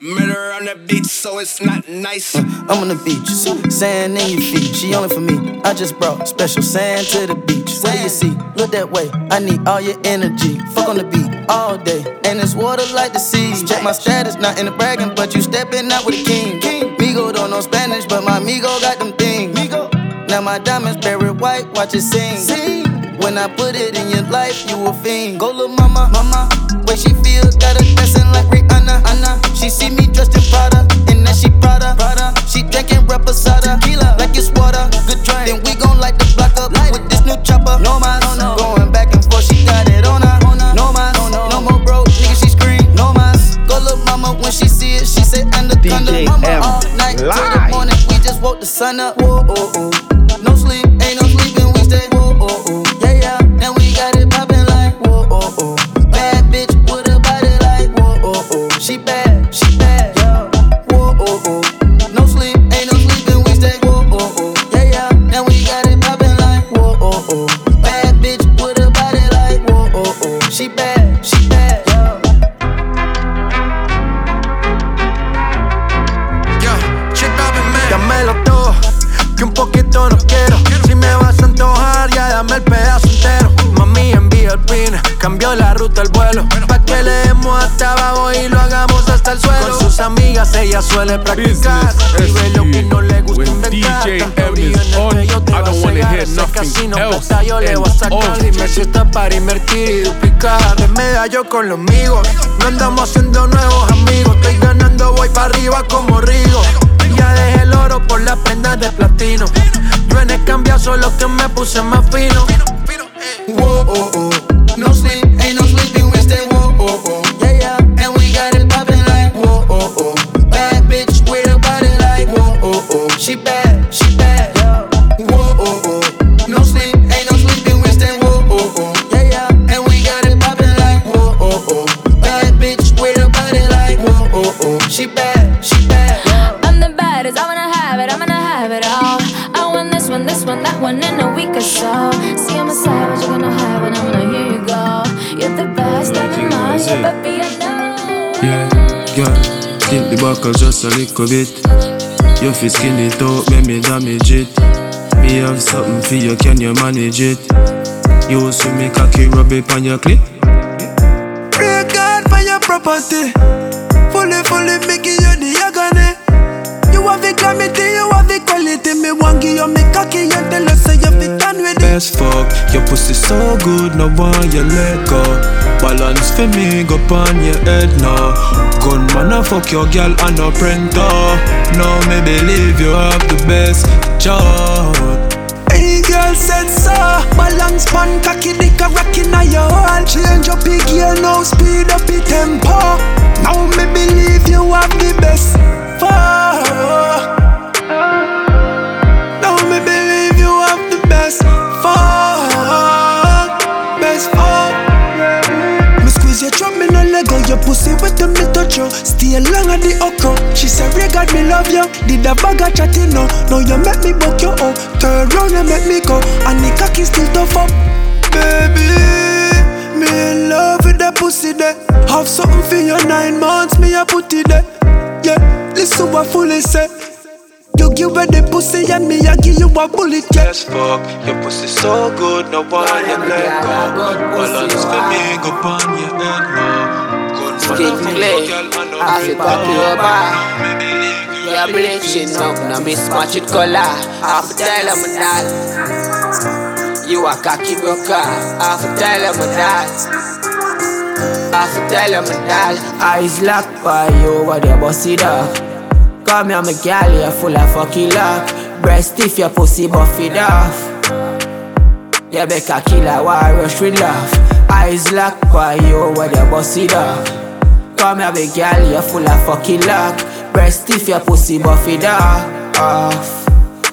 Murder on the beach, so it's not nice. Uh, I'm on the beach, sand in your feet. She only for me. I just brought special sand to the beach. What do you see? Look that way. I need all your energy. Fuck on the beat all day. And it's water like the sea. Check my status, not in the bragging, but you stepping out with a king. king. Migo don't know Spanish, but my Migo got them things. Migo. Now my diamonds buried white, watch it sing. When I put it in your life, you a fiend. Go little mama, mama. Way she feel, got her dressing like Rihanna. Anna. She see me dressed in Prada, and then she Prada. Prada. She drinking reposada, tequila like it's water. Good drink. Then we gon' light the block up light with this new chopper. No mas, no, no. going back and forth, she got it on her. No mas, no, no, no more broke, nigga. She scream, no mas. Go little mama when she see it, she say anaconda. Mama M. all night till the morning. We just woke the sun up. Whoa, oh, oh. No sleep, amigas ella suele practicar. Y ve lo que no le gusta inventar. DJ Tanto M brillo is en el on, cuello, te I va a cegar. hear Ese nothing casino else plata yo le voy a sacar. Dime si está para invertir y duplicar. De medallo con los amigos, no andamos haciendo nuevos amigos. Estoy ganando, voy para arriba como Rigo. Ya dejé el oro por las prendas de platino. Yo en el cambio solo que me puse más fino. Oh, oh. No sleep, think the just a little bit. You fi skin it out, make me damage it. Me have something for you, can you manage it? You see me cocky rub it on your clit. Pray God for your property. Fully, fully making you the agony. You have the gravity, you have the quality. Me want give you me cocky and tell us say you fit done with it. Best fuck, your pussy so good, no one you let go. Balance for me, go on your head now. Gunman, I fuck your girl and a printer. Now me believe you have the best job. Hey girl said so Balance pan cocky dick a rockin' a your wall Change up big gear now speed up the tempo Now me believe you have the best when me touch you Stay long at the okra. She say, Ray God, me love you Did a bag of chatting now Now you make me buck you up Turn round and make me go. And the cocky still tough up. Baby Me in love with that pussy there. Have something for your nine months Me a put it there. Yeah, listen what fully say You give her the pussy and me a give you a bullet yeah. Best fuck, your pussy so good, no one you let go. Balance for me, go on your head now. Skin play, I feel cocky over. You're bleaching up, now mismatch it color. I feel tell them that you a cocky broker. I feel tell them that. I feel tell them that Eyes locked by you, what you bust it up. Come here, my girl, you're full of fucking luck. Breast if your pussy buff it off You make a killer, why rush with love. Eyes locked by you, what you bust it up Come here, big girl, you're full of fucking luck. Breast if your pussy buff it off.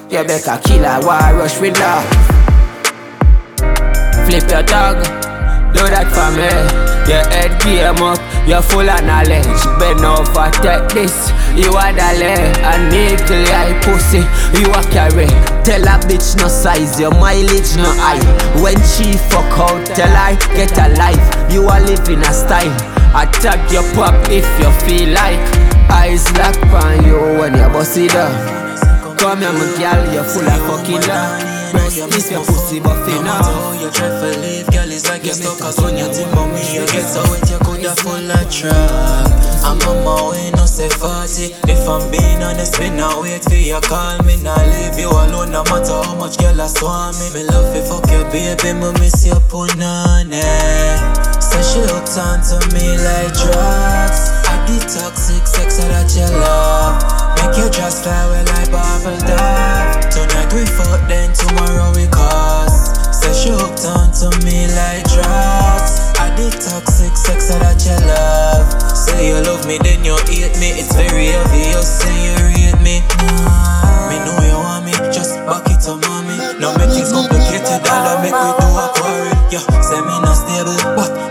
You make a killer, why rush with love? Flip your dog, do that for me. Your head game up, you're full of knowledge. Bend over, take this. You are the lay, I need to lie pussy. You are carry. Tell a bitch no size, your mileage no high. When she fuck out, tell her get a life. You are living a style. Attack your pop if you feel like. Eyes locked on you when you bust it up. Come here, my girl, you full of fucking love. Breast, this your pussy buffy now. How you try to leave, girl, it's like you're stuck Cause when you think about me, you get so wet, you coulda full of trap I'm on my way, no say 40 If I'm being honest, me not wait for you call me Not leave you alone, no matter how much girl I swarm me Me love you, fuck your baby, me miss your punani Say she hooked onto me like drugs I be toxic, sex that you love. Make you just fly away like bubble dove. Tonight we fuck, then tomorrow we cause Say she hooked onto me like drugs. I did toxic sex that you love. Say you love me, then you hate me. It's very obvious, say you rate me. Me know you want me, just back it up, mommy. Now make things complicated, all I make we do a quarrel Yeah, say me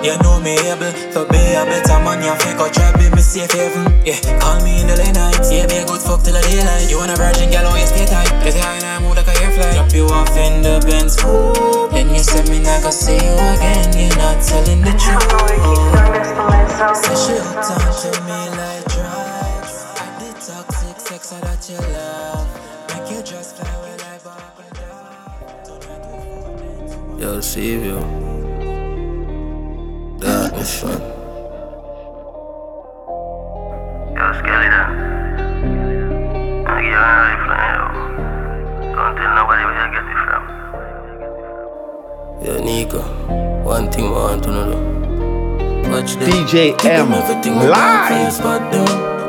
you know me able To be a better man, you fake or try be me safe haven. Yeah, call me in the late nights, yeah, be a good fuck till the daylight. You want a virgin gal, oh, always stay tight. Get high and I move like a airfly Drop you off in the Benz, ooh Then you say me not gonna see you again. You're not telling the truth. Say she hooked onto me like drugs. I did toxic sex that you love. Make you just fly away like bubble dove Yo, Silvio. Darkness, son. Yo, Skelly there. I get your rifle now. Don't tell nobody where you get it from. Yo, Nico. One thing I want to know. Watch this. DJ M live.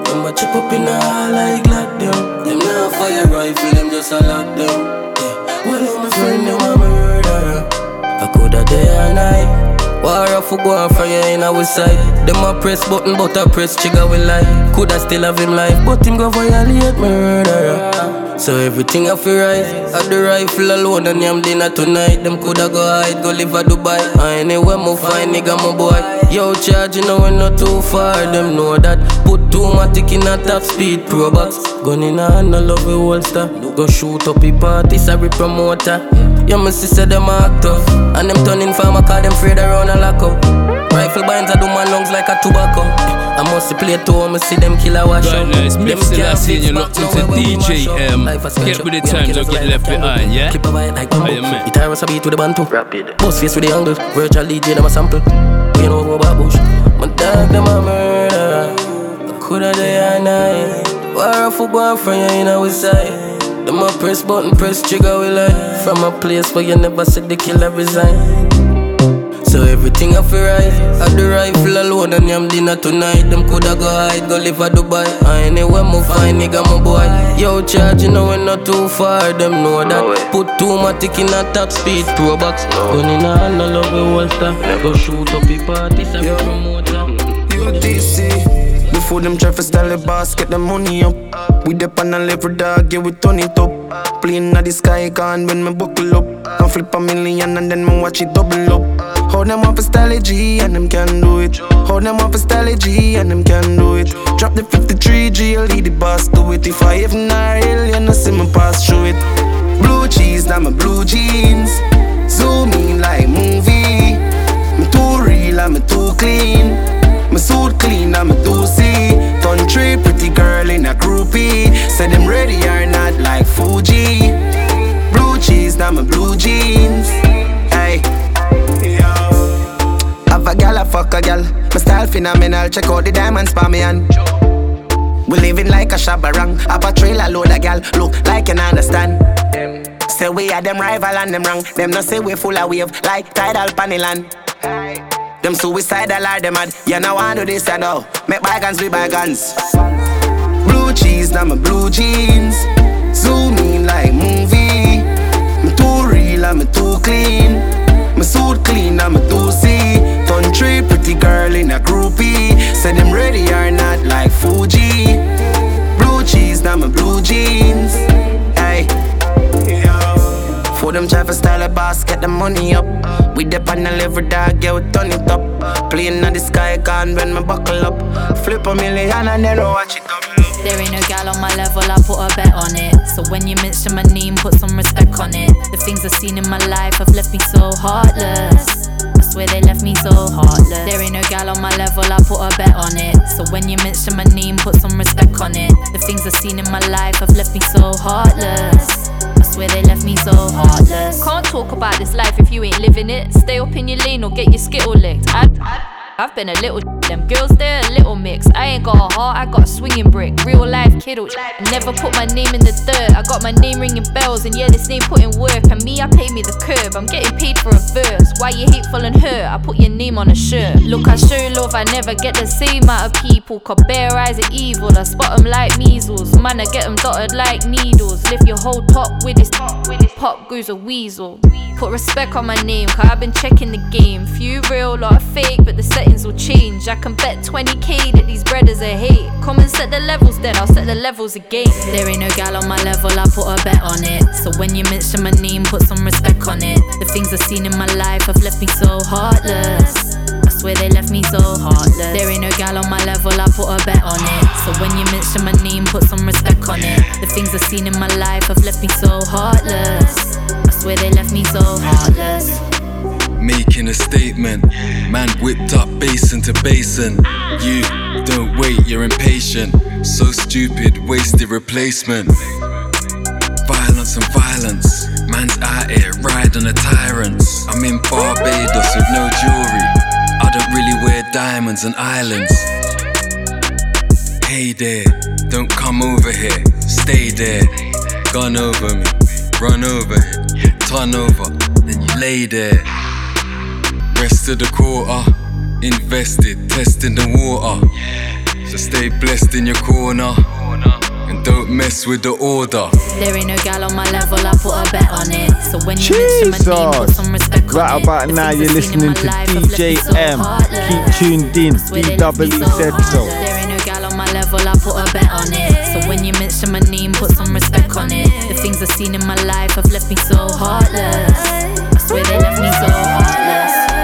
Them a chip up in the hall like lockdown. Them not fire rifle, them just a lockdown. Yeah. Well, my friend, them a murderer. I coulda day and night. War off go on from you in our side. Them a press button, but I press trigger we like. Coulda still have him life, but him go violate murderer. So everything I feel right. At the rifle alone and I'm dinner tonight. Them coulda go hide, go live at Dubai. And anywhere mo find nigga my boy. Yo, charge, you know we not too far. Them know that. Put two matic in a top speed pro box. Gun in a hand, no love we holster. Go shoot up the party, sorry promoter. Yeah, my sister them act tough. And them turning farmer cause them afraid around a lock up. Rifle binds I do my lungs like a tobacco. I must play to them, see them killer wash Right up. now, it's Them Mix the can't last scene, fix you're back locked now into when we DJ mash up. M. Life a sketch Get up. with the Yeah, times, killers don't get like left Django. behind, yeah? Clip a vibe like How bamboo. you mean? Guitar was a beat with the bantu. Rapid. Boss face with the angle. Virtual DJ them a sample. We know go babush. My dog them a murder. I coulda day and night. War a football from you in our side. Them a press button, press trigger we like. From a place where you never said the killer resign. So everything I feel right. At the rifle alone and I'm dinner tonight. Them coulda go hide, go live at Dubai. And anywhere mo find nigga my boy. Yo, charge, you know we not too far. Them know that. Put two matic in a top speed pro box. Gun in a hand, no love we holster. Go shoot up the party, say promoter. UTC. Before them try to style the boss, get the money up. We dip on a level dog, yeah, we turn it up. Playing at the sky can when me buckle up. I flip a million and then me watch it double up. How them want for style G and them can do it. How them want for style G and them can do it. Drop the 53 G, lead the boss do it. If I even are ill, you know see me pass through it. Blue cheese, now my blue jeans. Zoom in like movie. Me too real, I'm too clean. My suit clean, I'm a 2C. Country pretty girl in a groupie. Say them ready or not like Fuji. Blue cheese, now my blue jeans. Hey. Have a gal, I fuck a gal. My style phenomenal. Check out the diamonds for me and. We living like a shabarang. Up a trailer load a gal. Look like you understand. Say we are them rival and them wrong. Them not say we full of wave like tidal paniland. Them suicidal are them mad. You know I do this and now. Make bygones be bygones. Blue cheese, now my blue jeans. Zoom in like movie. Me too real, I'm too clean. My suit clean, I'm a 2C. Country pretty girl in a groupie. Say them ready or not like Fuji. Blue cheese, now my blue jeans. Hey. Them try for style a boss, get the money up. We dip on the liver dog, yeah, we turn it up. Playing on the sky can when me buckle up. Flip a million and then watch it up. There ain't no gal on my level, I put a bet on it. So when you mention my name, put some respect on it. The things I've seen in my life have left me so heartless. I swear they left me so heartless. There ain't no gal on my level, I put a bet on it. So when you mention my name, put some respect on it. The things I've seen in my life have left me so heartless. They left me so heartless. Can't talk about this life if you ain't living it. Stay up in your lane or get your skittle licked. I, I I've been a little them girls, they're a little mix. I ain't got a heart, I got a swinging brick. Real life kiddo. Oh, never put my name in the dirt. I got my name ringing bells, and yeah, this name put in work. And me, I pay me the curb. I'm getting paid for a verse. Why you hateful and hurt? I put your name on a shirt. Look, I show love, I never get the same out of people. Cause bare eyes are evil, I spot them like measles. Man, I get them dotted like needles. Lift your whole top with this pop goes a weasel. Put respect on my name, cause I've been checking the game. Few real, lot of fake, but the settings will change. I can bet 20k that these brothers are hate. Come and set the levels, then I'll set the levels again. There ain't no gal on my level, I put a bet on it. So when you mention my name, put some respect on it. The things I've seen in my life have left me so heartless. I swear they left me so heartless. There ain't no gal on my level, I put a bet on it. So when you mention my name, put some respect on it. The things I've seen in my life have left me so heartless. I swear they left me so heartless. Making a statement, man whipped up basin to basin. You don't wait, you're impatient. So stupid, wasted replacement. Violence and violence, man's out here riding the tyrants. I'm in Barbados with no jewelry. I don't really wear diamonds and islands. Hey there, don't come over here, stay there. Gun over me, run over turn over, then you lay there. Rest of the quarter, invested, testing the water. So stay blessed in your corner. And don't mess with the order. There ain't no gal on my level, I put a bet on it. So when you mention my name, put some respect Right on it. about now, you're listening to DJ M. Keep tuned in. DW said so. There ain't no gal on my level, I put a bet on it. So when you mention my name, put some respect on it. The things I've seen in my life have left me so heartless. I swear they left me so heartless.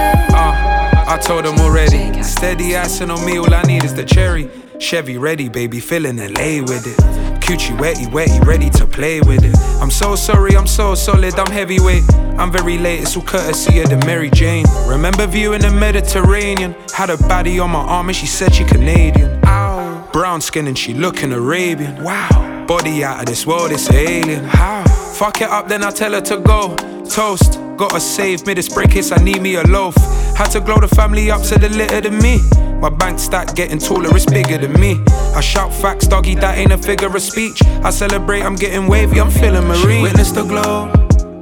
I told them already. Steady icing on me, all I need is the cherry. Chevy ready, baby, feeling LA with it. Coochie wetty, wetty, ready to play with it. I'm so sorry, I'm so solid, I'm heavyweight. I'm very late, it's all courtesy of the Mary Jane. Remember viewing the Mediterranean? Had a baddie on my arm and she said she Canadian. Ow. Brown skin and she looking Arabian. Wow. Body out of this world, it's alien. How? Fuck it up, then I tell her to go. Toast, gotta save me this break case, I need me a loaf. Had to glow the family up so they're litter than me. My bank stack getting taller, it's bigger than me. I shout facts, doggy, that ain't a figure of speech. I celebrate, I'm getting wavy, I'm feeling marine. She witnessed the glow.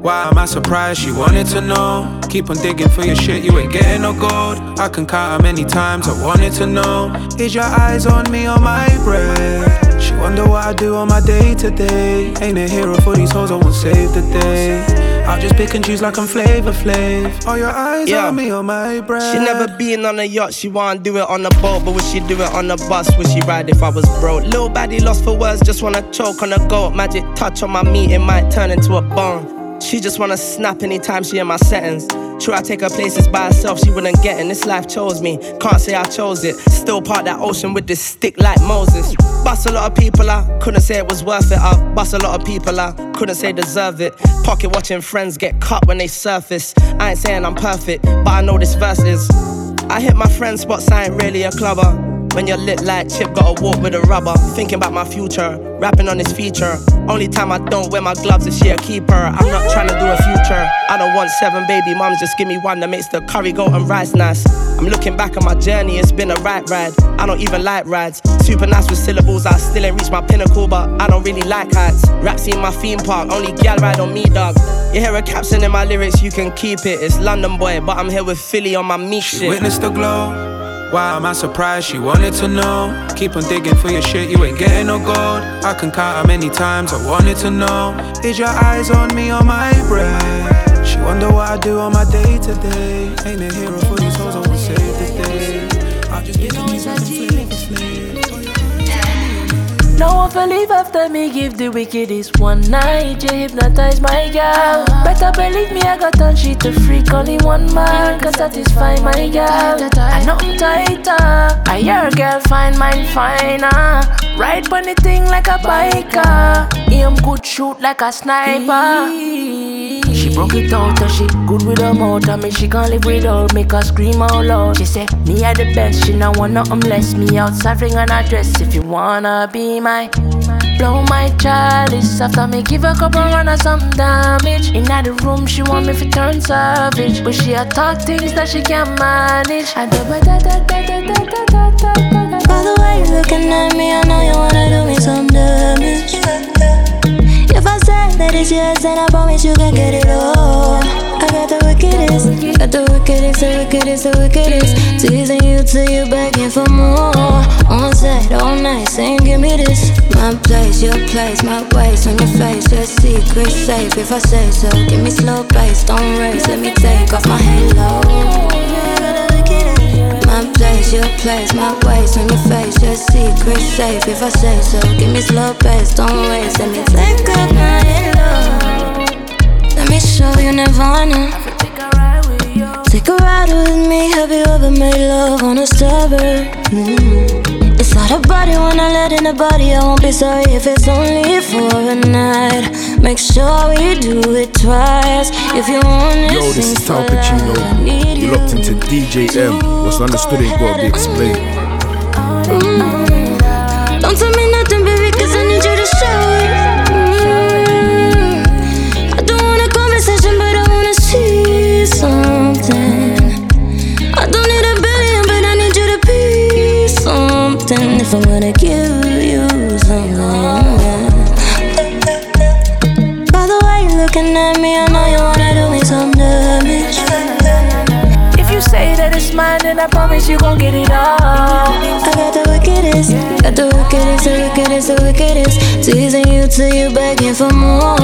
Why am I surprised? She wanted to know. Keep on digging for your shit, you ain't getting no gold. I can count how many times I wanted to know. Is your eyes on me on my breath? She wonder what I do on my day to day. Ain't a hero for these hoes, I won't save the day. I'll just pick and choose like I'm Flavor Flav. All your eyes Yeah. on me on my breath. She never been on a yacht, she wanna do it on a boat, but would she do it on a bus? Would she ride if I was broke? Little baddie lost for words, just wanna choke on a goat. Magic touch on my meat, it might turn into a bone. She just wanna snap anytime she in my settings. Sure, I take her places by herself, she wouldn't get in. This life chose me, can't say I chose it. Still part that ocean with this stick like Moses. Bust a lot of people, I couldn't say it was worth it. I bust a lot of people, I couldn't say deserve it. Pocket watching friends get cut when they surface. I ain't saying I'm perfect, but I know this verse is. I hit my friend spots, I ain't really a clubber. When you're lit like chip, gotta walk with a rubber. Thinking about my future, rapping on this feature. Only time I don't wear my gloves is she a keeper. I'm not trying to do a future. I don't want seven baby moms, just give me one that makes the curry goat and rice nice. I'm looking back on my journey, it's been a right ride. I don't even like rides. Super nice with syllables, I still ain't reached my pinnacle, but I don't really like heights. Rap scene my theme park, only gal ride on me, dog. You hear a caption in my lyrics, you can keep it. It's London boy, but I'm here with Philly on my meat She shit. witnessed the glow. Why am I surprised? She wanted to know. Keep on digging for your shit, you ain't getting no gold. I can count how many times I wanted to know. Is your eyes on me on my breath? She wonder what I do on my day to day. Ain't a hero for these hoes, I won't save the day. I'll just and choose like I'm No one will leave after me, give the wicked wickedest one night. You hypnotize my girl. Better believe me, I got on shit to freak. Only one man can satisfy my girl. I nothing tighter. I your girl find mine finer. Ride the thing like a biker. Aim good shoot like a sniper. She broke it out and she good with her mouth. I mean she can't live without, make her scream out loud. She said, me are the best, she not want nothing um, less. Me outside ring on her dress if you wanna be my blow my chalice. After me give a couple run or some damage. In the room she want me to turn savage. But she a talk things that she can't manage. I do ba da da da da da da da da By the way you looking at me, I know you wanna do me some damage that it's yours, then I promise you can get it all. I got the wickedest, got the wickedest, the wickedest, the wickedest. Teasing you till you begging for more. On set all night, saying give me this. My place, your place, my waist on your face. Your secret safe if I say so. Give me slow pace, don't race, let me take off my halo my place, your place, my waist on your face, your secret safe if I say so. Give me slow pace, don't waste, let me take off my halo. Let me show you Nirvana. Take a ride with me. Have you ever made love on a starboard? Mm. It's not a body when I let in a body. I won't be sorry if it's only for a night. Make sure we do it twice. If you want it, Yo, this is Tal for life. I Pacino. You locked into DJ M. What's understood ain't gotta be explained. Mm. I promise you gon' get it all. I got the wickedest, got the wickedest, the wickedest, the wickedest. Teasing you till you begging for more.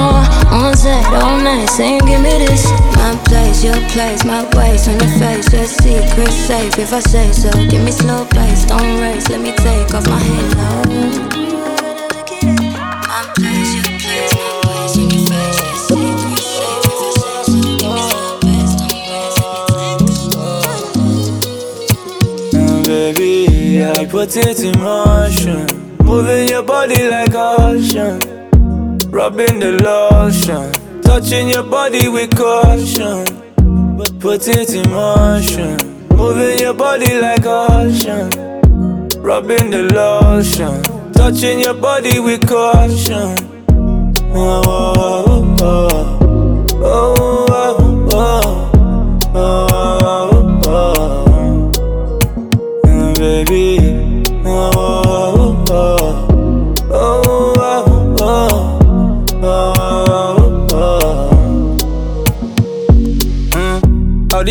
On set all night, saying give me this. My place, your place, my waist on your face. Your secret safe if I say so. Give me slow pace, don't race. Let me take off my halo. Put it in motion. Moving your body like ocean. Rubbing the lotion. Touching your body with caution. Put it in motion. Moving your body like ocean. Rubbing the lotion. Touching your body with caution. Oh, oh, oh, oh,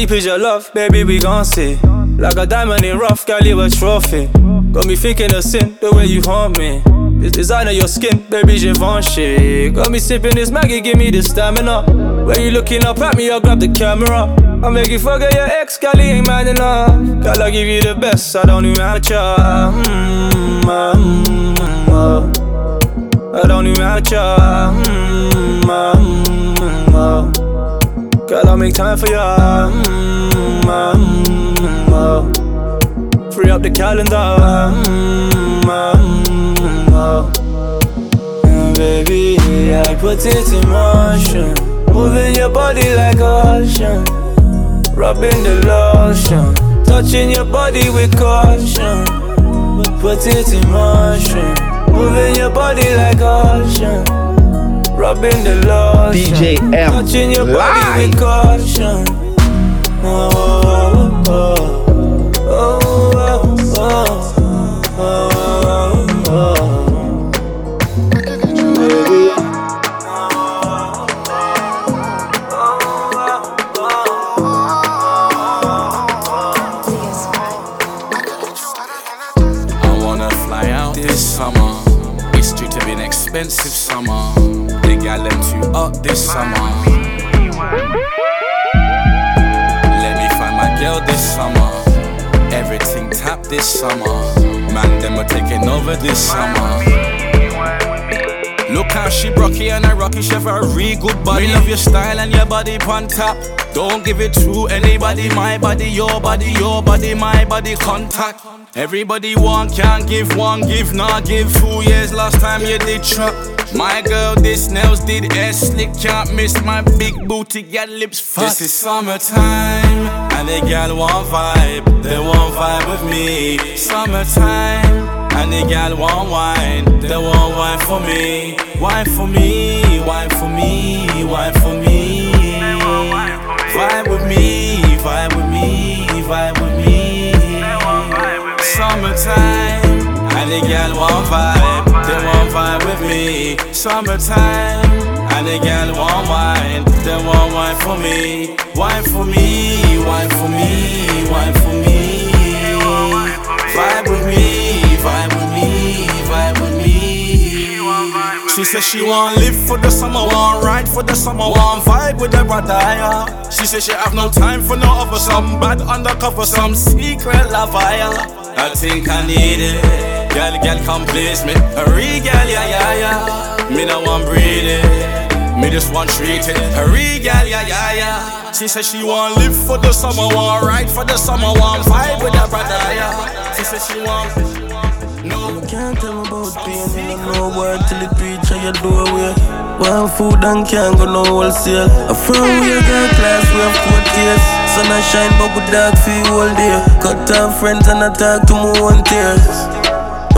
deep is your love, baby? We gon' see. Like a diamond in rough, girl, you a trophy. Got me thinking of sin, the way you haunt me. This design of your skin, baby, Givenchy. Got me sipping this Maggie, give me the stamina. When you looking up at me, I'll grab the camera. I'll make you forget your ex, girl, ain't mad enough. Girl, I give you the best, I don't even have to try. Mm, mm, oh. I don't even have to try. Mm, mm, oh. Girl, I'll make time for you. Mm, mm, oh. Free up the calendar. Mm, mm, oh. Uh, baby, I put it in motion. Moving your body like ocean. Rubbing the lotion. Touching your body with caution. Put it in motion. Moving your body like ocean. Rubbing the lotion. DJ M. Touching your body with caution. Oh, oh, oh. Oh, summer. Let me find my girl this summer. Everything tap this summer. Man, them are taking over this summer. Look how she brocky and I rocky, she have a real good body. Me love your style and your body on top. Don't give it to anybody, my body, your body, your body, my body, contact. Everybody want, can't give one, give, not give. Two years last time you did trap. My girl, this nails did ass slick, can't miss my big booty, got lips fat. This is summertime, and they gal want vibe, they won't vibe with me. Summertime, and they gal want wine, they want wine for me, wine for me, wine for me, wine for me. Vibe with me, vibe with me, vibe with me. Summertime, and the gal want vibe with me. Summertime, and the gal want wine, they want wine for me, wine for me, wine for me, wine for me. Vibe with me, vibe with me, vibe with me. She said she want live for the summer, want ride for the summer, want vibe with the brother. She said she have no time for no other, some bad undercover, some secret lover. I think I need it. Girl, girl, come please me. A real girl, yeah, yeah, yeah. Me no want breathe it. Me just want treat it. A real girl, yeah, yeah, yeah. She said she want live for the summer, want ride for the summer, want vibe with her brother, yeah. She said she want. No. You can't tell about pain, you don't know word till it reach at your doorway. One food and can't go no wholesale. A friend we got class, we have court case. Sun a shine, but we dark for you all day. Cut off friends and I talk to my own tears.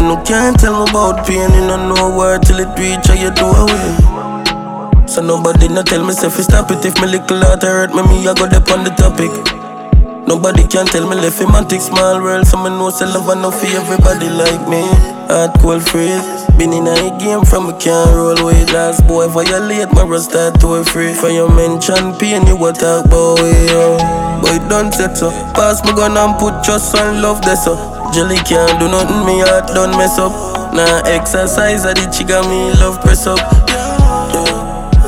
You no can't tell me about pain, you don't know till it reach at your doorway. So nobody no tell me if you stop it If me little heart hurt me, me I go dep on the topic. Nobody can tell me left him and take small world So me know say love enough for everybody like me. Hard cold phrase Been in a game from me can't roll with. Last boy violate my rust start to free. For your mention pain you what talk it yo. It done set so. Pass me gun and put trust and love there so Jelly can't do nothing me heart don't mess up Nah exercise I the chica me love press up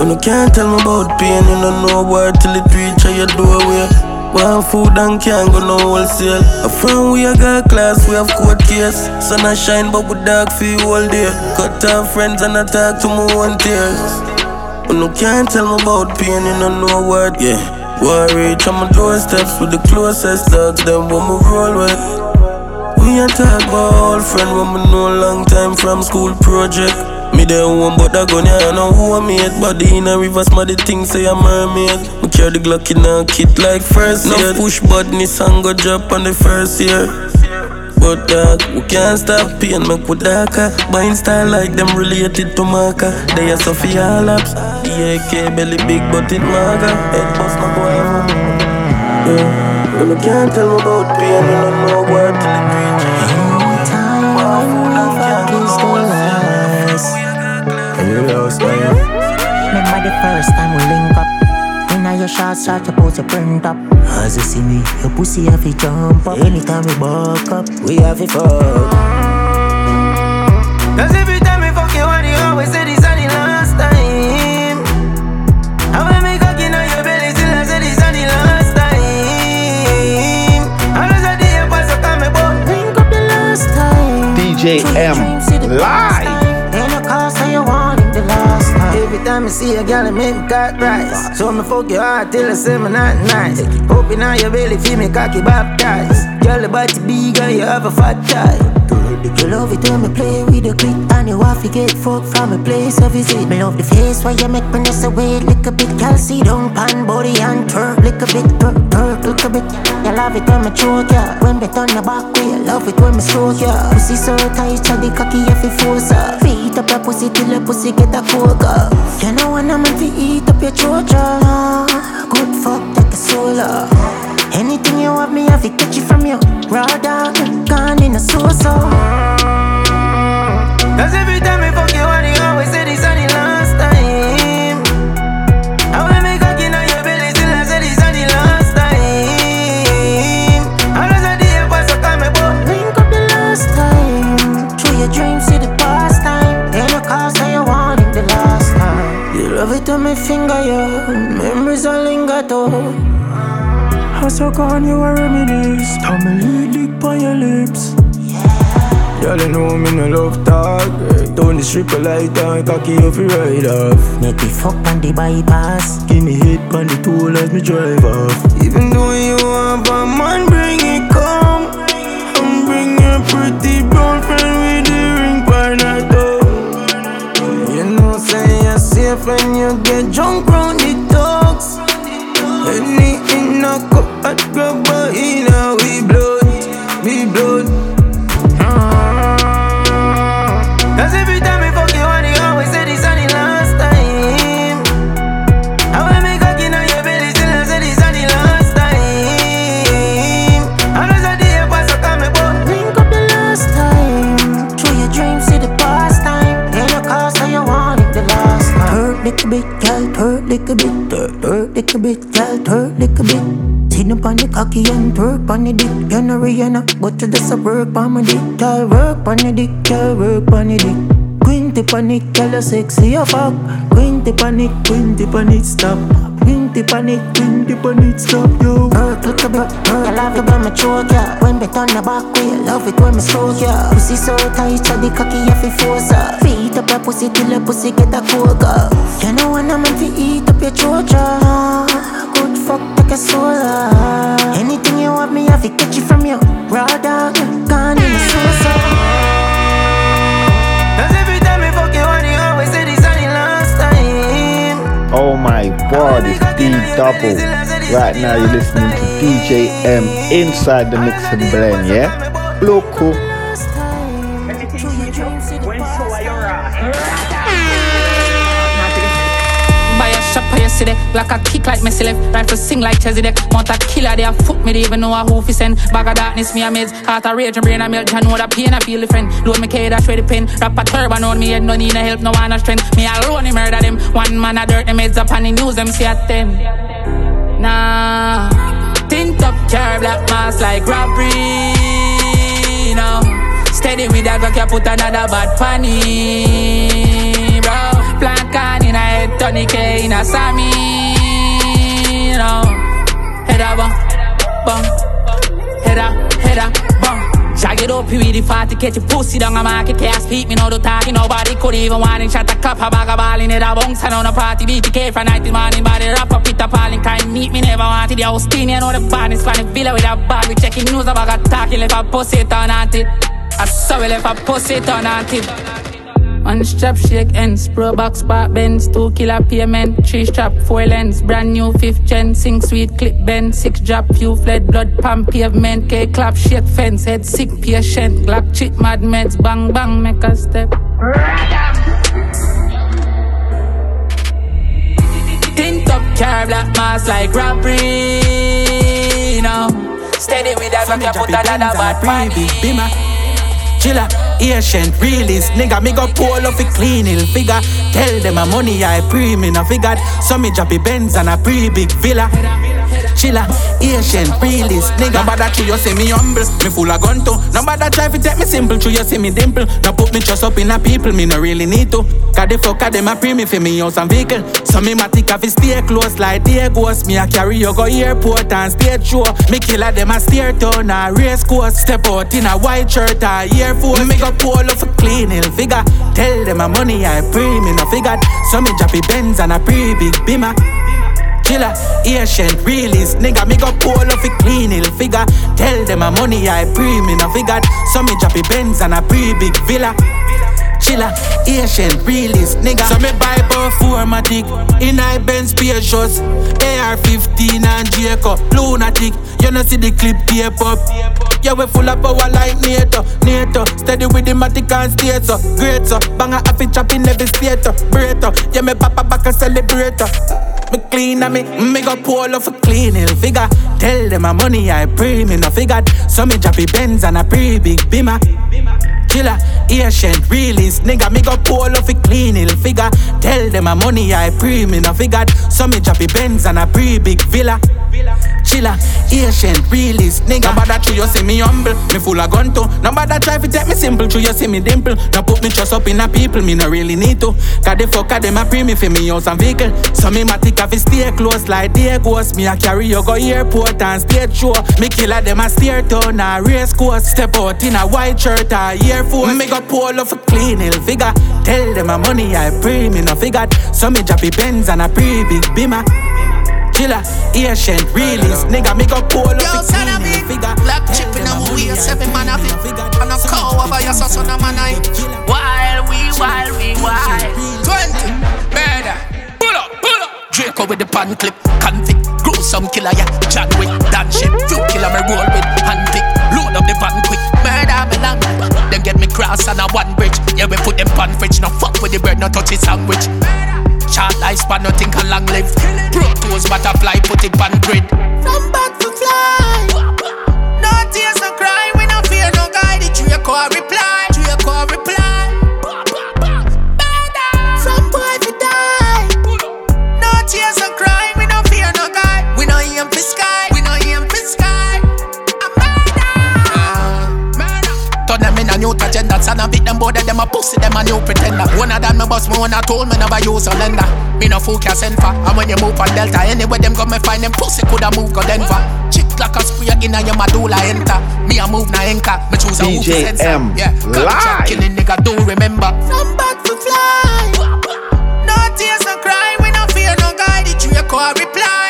when you can't tell me about pain, you don't know word till it reach your doorway. One food and can't go no wholesale. A friend we a got class, we have court case. Sun a shine, but we dark you all day. Cut off friends and I talk to my own tears. When you can't tell me about pain, you don't know word, yeah. War reach on my doorsteps with the closest dogs, them when we roll with. We a talk about old friend when we know long time from school project. Me the one but I gun yeah, I know who I made Body in a river, smarty things say I'm mermaid. Me carry the Glock in a kit like first year. No push badness and go drop on the first year. But dog, we can't stop pain, make we darker. Buying style like them related to Marca They are Sophia Labs The AK belly big but it maga Head bust no boy ever Yeah, when you can't tell me about pain, you don't know word till it reach Remember the first time we link up. Inna your shots start to pose your print up As you see me, your pussy have to jump up. Anytime we buck up, we have to fuck. Cause every time we fuck you, what you always say this DJ M live. Every time I see a girl, it make me cut rice. So me fuck your heart till I say me not nice. Open on your belly, feel me cocky baptized. Girl, the body big and you have a fat tie. You love it when me play with the click And you have to get fucked from a place of visit Me love the face where you make me nest away Lick a bit, girl, see down pan body and turn Lick a bit, twerk, twerk, a bit You love it when me choke ya. When me turn your back way You love it when me stroke ya. Pussy so tight, the cocky if you force her Beat up your pussy till your pussy get a coca You know when I'm to eat up your throat, ya. Good fuck, take a solar Anything you want me, have to catch it from you Raw dog, gone in a so-so. Cause every time we fuck you, what linger too. I suck on you a reminisce. Tell me lead dick by your lips. Girl, you know me no love talk. Hey, down the strip a light and cocky off you ride off. Make me fuck on the bypass. Give me hit on the tool as me drive off. Even though you want a man, cup cocky and twerk on the dick. You're not Rihanna, but you just a work on my dick. Girl, work on the dick, girl, work on the dick. Quinty panic, girl, you sexy as fuck. Quinty panic, quinty panic, stop. Quinty panic, quinty panic, stop, yo. Hurt like a bit, hurt I love it when me choke ya When me turn the back way, love it when me stroke ya Pussy so tight, so the cocky you fi force her Beat up your pussy till your pussy get a coca You know when I'm fi eat up your throat Double. Right now you're listening to DJ M inside the mix and blend, yeah? Loco. That? Like a kick like Messi left. Rifle sing like Chesedek. Want a killer, they a foot me, they even know a who fi send. Bag of darkness, me a meds. Heart a rage and brain a melt. I know the pain, I feel the friend. Load me K, that's where the pen. Rap a turban on me head, no need no help, no one no strength. Me alone, he murder them. One man a dirt, them heads up on the news, them see a ten. Nah. Tint up car, black mask like robbery. Now. Steady with that, rock, you put another bad funny. Plant can in a head, Tony K in a Sammy, you. Head up, bum. Head up, head up, bum. Jag it up with the party, catch your pussy down a market, can't speak, me no do talking, nobody could even want it. Shut a cup, a bag of ball in it, a bounce, and on a party, BTK from night till morning, body rap up, it up, all in kind, meet me, never wanted, the clean, you know the badness, fan, the villa with a bag, we checking news, a of talking, left a pussy, turn on it. I saw we left a pussy, turn on it. One strap shake ends, pro box spark bends, two killer payment, three strap, four lens, brand new fifth gen, sing sweet clip bend, six drop, few fled, blood pump pavement, K clap shake fence, head sick patient, Glock chip mad meds, bang bang make a step. Tint up car, black mask like robbery, now. Steady with that, rock, you put another bad baby, be my Asian, realist Nigga, me go pull off a clean hill figure. Tell them my money I pre me no figured So me drop a Benz and a pre big villa. Chiller, Asian, realist Nigga, nobody to you see me humble. Me full of gun too. Nobody try to take me simple. To you see me dimple. Now put me trust up in a people Me no really need to. Cause the fuck them a pre me for me house and vehicle. So me matic have to stay close like they Me a carry you go airport and stage show Me killer them a steer town a race course. Step out in a white shirt or Air Force. Me go off a clean hill figure. Tell them my money I pre me no figured So me drop Benz and a pre big beamer. Chiller, Asian, realist Nigga, me go pull off a clean hill figure. Tell them my money I pre me no figured So me a Benz and a pre big villa Chiller, Asian, realist nigga. So me both formatic In I Benz spacious AR-15 and Jacob Lunatic. You know see the clip tape up. Yeah, we full of power like NATO NATO, steady with the matic and state so Great so, bang a half it chop in every Break up, yeah me papa back and celebrate up me clean and me, me go pull off a clean hill figure. Tell them my money I pre me no figured. So me drop a Benz and a pre big beamer. Chiller, Asian, realist Nigga, me go pull off a clean hill figure Tell them my money I pre me no figured So me a Benz and a pre big villa Chiller, Asian, realist, nigga. Nobody true, you see me humble. Me full of gun too. Nobody try to take me simple, true, you see me dimple. Now put me trust up in a people, me no really need to. Cause the fuck them a pre me for me house and vehicle. So me matic have stay close like dear ghost. Me a carry you go airport and stage show. Me killer them a steer to a race course. Step out in a white shirt or Air Force. Me go pull off a clean hill figure. Tell them my money I pre me no figured. So me drop Benz and a pre big beamer killer, Asian, realist. Nigga, me go pull up Yo, son of me, black chip in a movie, seven man of it. And a cow over your son of man eye. While we, while we, while. 20, murder. Pull up, pull up. Draco with the pan clip, convict, gruesome killer, yeah. John Wick, Dan shit, few killer me roll with, hand pick, load up the van quick, murder me long. Them get me cross on a one bridge, yeah we put them pan fridge, no fuck with the bread, no touch the sandwich. Short lifespan, nothing can long live. Pro tools, butterfly, put it on grid. From back to fly. No tears, no cry. We no fear no guy. The Draco reply. Draco reply. Turn them in a new agenda. Son of it, them both of them a pussy, them a new pretender. One of them me boss me when I told me never use a lender. Me no fool can send for. And when you move on Delta, anywhere them go me find them pussy coulda move go Denver. Chick like a spray in a your medulla enter. Me a move na anchor. Me choose a who DJ sensor. M, Yeah, live. killing nigga do remember. From back to fly. No tears, no cry. We no fear no guy. The Draco reply.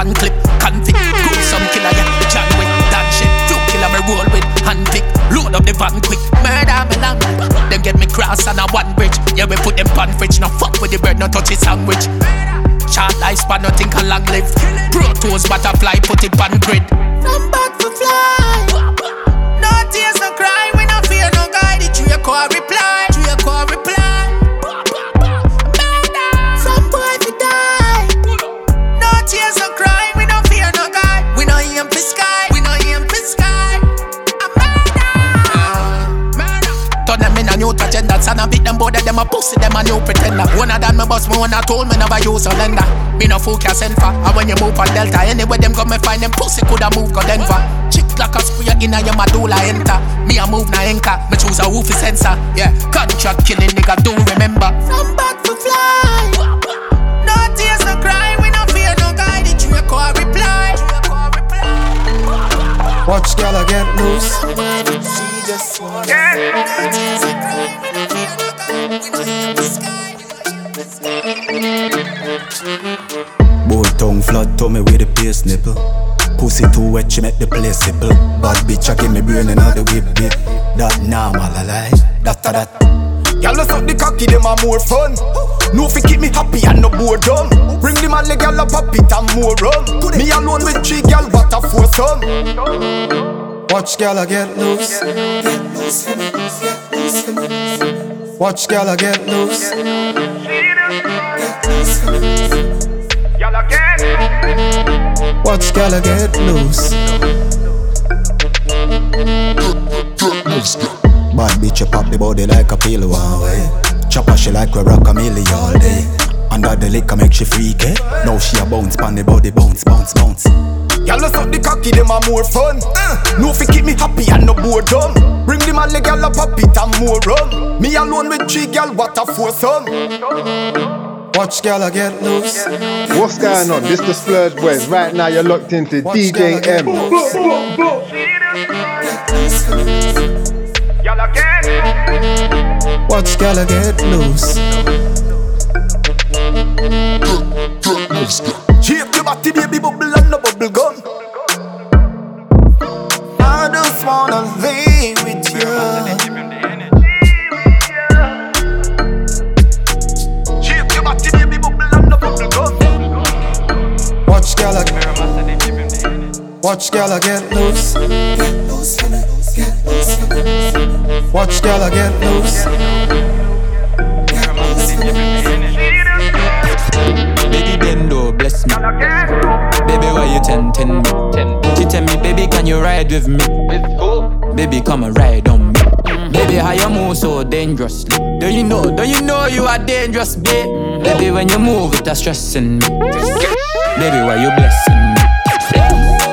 Pan clip, convict, gruesome killer, yeah. John Wick, that shit, few killer me roll with, hand pick, load up the van quick, murder me long. Them get me cross on a one bridge, yeah we put them pan fridge, no fuck with the bread, no touch the sandwich. Short lifespan, nothing can long live. Pro tools, butterfly, put it on grid. From back to fly. Son of it, them both of them a pussy, them a new pretender. One of them me boss me when I told me never use a lender. Me no fool can send for. And when you move on Delta, anywhere them go me find them pussy coulda move go Denver. Chick like a in a your medulla enter. Me a move na anchor. Me choose a woofy sensor. Yeah, contract killing nigga do remember. From back to fly. No tears, no cry. We no fear no guy. The Draco reply. Watch girl get loose. She just wanna yeah. Boy tongue flood to me with the pace nipple. Pussy too wet, she make the place simple. Bad bitch, I give me brain the whip whip. That normal, I like that, that, that. Y'all let's up the cocky, them are more fun. No fi keep me happy and no boredom. Bring the man leg, y'all a pop it and more rum. Me alone with three gal, what a foursome. Watch girl get loose. Watch girl get loose. Watch girl get loose. Bad bitch, you pop the body like a pill one way. Chopper she like we rock a milli all day. Under the liquor make she freak eh? Now she a bounce pan the body bounce bounce bounce. Y'all let's up the cocky, them are more fun. No fi keep me happy and no boredom. Bring the man leg, y'all a pop it and more rum. Me alone with three gal, what a foursome. Watch girl get loose. What's going on? This the Splurge Boys. Right now you're locked into DJ M. Watch girl get loose. Shape your body, baby, bubble and no bubble gum. I just wanna lay with you. Shape your body, baby, bubble and no bubble gum. Watch girl Watch girl get loose. Watch girl get loose. Baby bendo, bless me. Baby, why you ten ten me? Ten you ride with me? Baby, come and ride on me. Baby, how you move so dangerously? Don't you know? Don't you know you are dangerous, babe? Baby, when you move, it's stressing me. Baby, why you blessing me?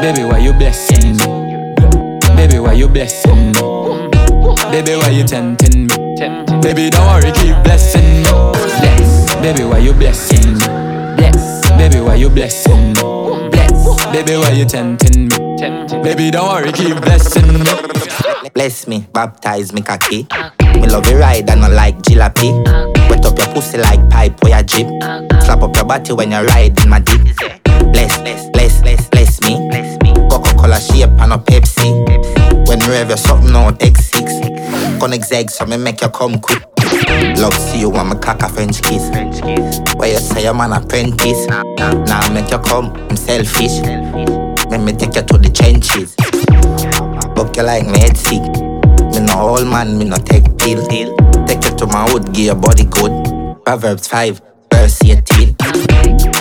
Baby, why you blessing me? Baby, why you blessing me? Baby, why you tempting me? Baby, don't worry, keep blessing me. Bless. Baby, why you blessing me? Bless. Baby, why you blessing me? Bless. Baby, why you tempting me? Baby, don't worry, keep blessing me. Bless me, baptize me cocky. Me love you ride and I like jalopy. Wet up your pussy like pipe or your jeep. Slap up your body when you ride in my dick. Bless, bless, bless, bless, bless me. Coca-Cola shape and a Pepsi. When you rev your something out X6. Connect zag so me make you come quick. Love see you when me cock a French kiss. Where you say I'm an apprentice. Now make you come, I'm selfish. Let me take you to the trenches. Book you like me head sick. Me no old man, me no take pill. Take you to my hood, give your body good. Proverbs 5, verse 18.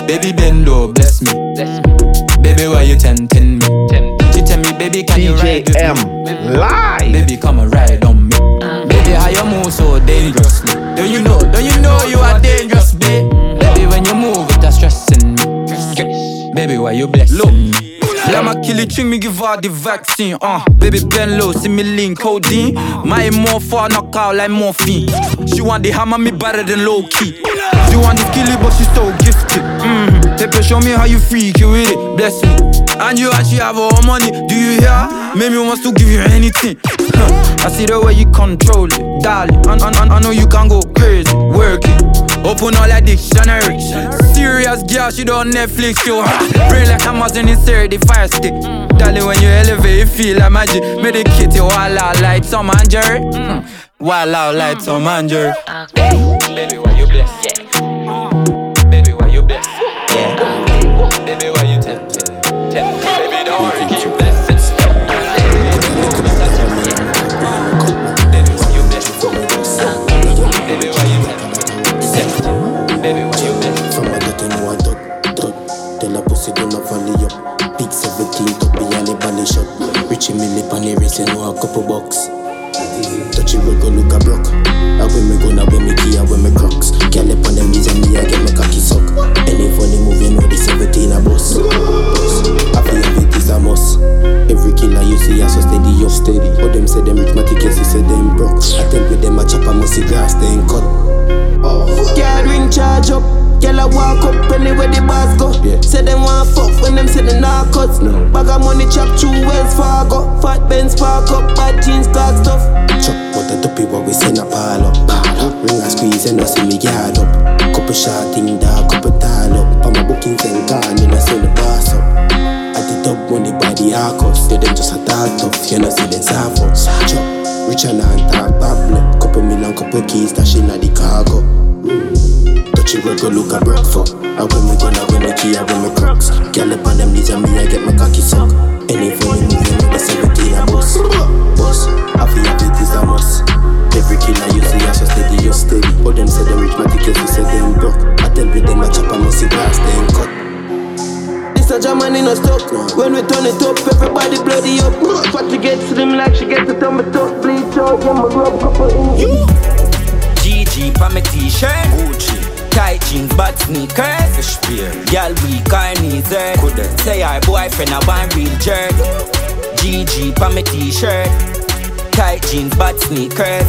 Baby, bend low, bless me. Baby, why you tempting me? She tell me, baby, can you ride with me? Live. Baby, come and ride on me. Baby, how you move so dangerously? Don't you know? Don't you know you are dangerous, babe? Baby, when you move, it's stressing me. Baby, why you blessing me? Let my kill it, me give her the vaccine. Uh, baby bend low, see me link codeine. My more far knock out like morphine. She want the hammer me better than low key. She want the kill it, but she so gifted. Mm-hmm. Pepe, show me how you freak you with it. Bless me. And you actually have all money. Do you hear? Make me wants to give you anything. Huh. I see the way you control it, darling. I, I, I know you can go crazy, work it. Open all that dictionary. Serious girl, she don't Netflix, yo. Brain like Amazon insert the fire stick. Darling, when you elevate, you feel like magic. Medicate you all out like Tom and Jerry. Mm. Wild out like Tom and Jerry. Baby, why you bless? Baby, Richie me lip and the wrist you know a couple bucks. Touch it we go look a broke I when me go now when me key and when me crocs Girl up on them knees and me I get my cocky suck. Any funny move you know the 17 a boss. I feel it is a must. Every killer you see I so steady up. Steady. But them say them rich my tickets you say them broke. I tell with them a chop a musty grass then cut. Girl ring charge up Girl I walk up anywhere the bars go. Say them want fuck when them say the narcots. Bag of money chop through Wells Fargo. Fat Benz park up, bad jeans, clock stuff. Chop what the dopey what we send a pile up. Ring a squeeze and I see me yard up. Couple shot thing dog, couple tile up. On my bookings and gone, you know send the boss up. I did up money by the Arcos. They them just a talk tough, you know see them up Chop, rich and on top, bable Couple million, couple keys, dash in the cargo we go look a broke for. I when me go now, when me key, I when me crocs Girl up on them knees and me, I get my cocky suck Any funny move, you know the 17 a boss Boss, I feel like it is a must. Every killer you see, I so steady, you steady. But them say them rich, my tickets, you say them broke. I tell with them, I chop a musty grass, then cut. This a Germany no stop. When we turn it up, everybody bloody up. But to get slim like she get it on my top Bleach out, yeah, my rub couple in you. GG pa my t-shirt. Gucci Tight jeans, bad sneakers. Fish spear Girl weak, her knees hurt Couldn't Say her boyfriend a one real jerk. GG pa me t-shirt. Tight jeans, bad sneakers.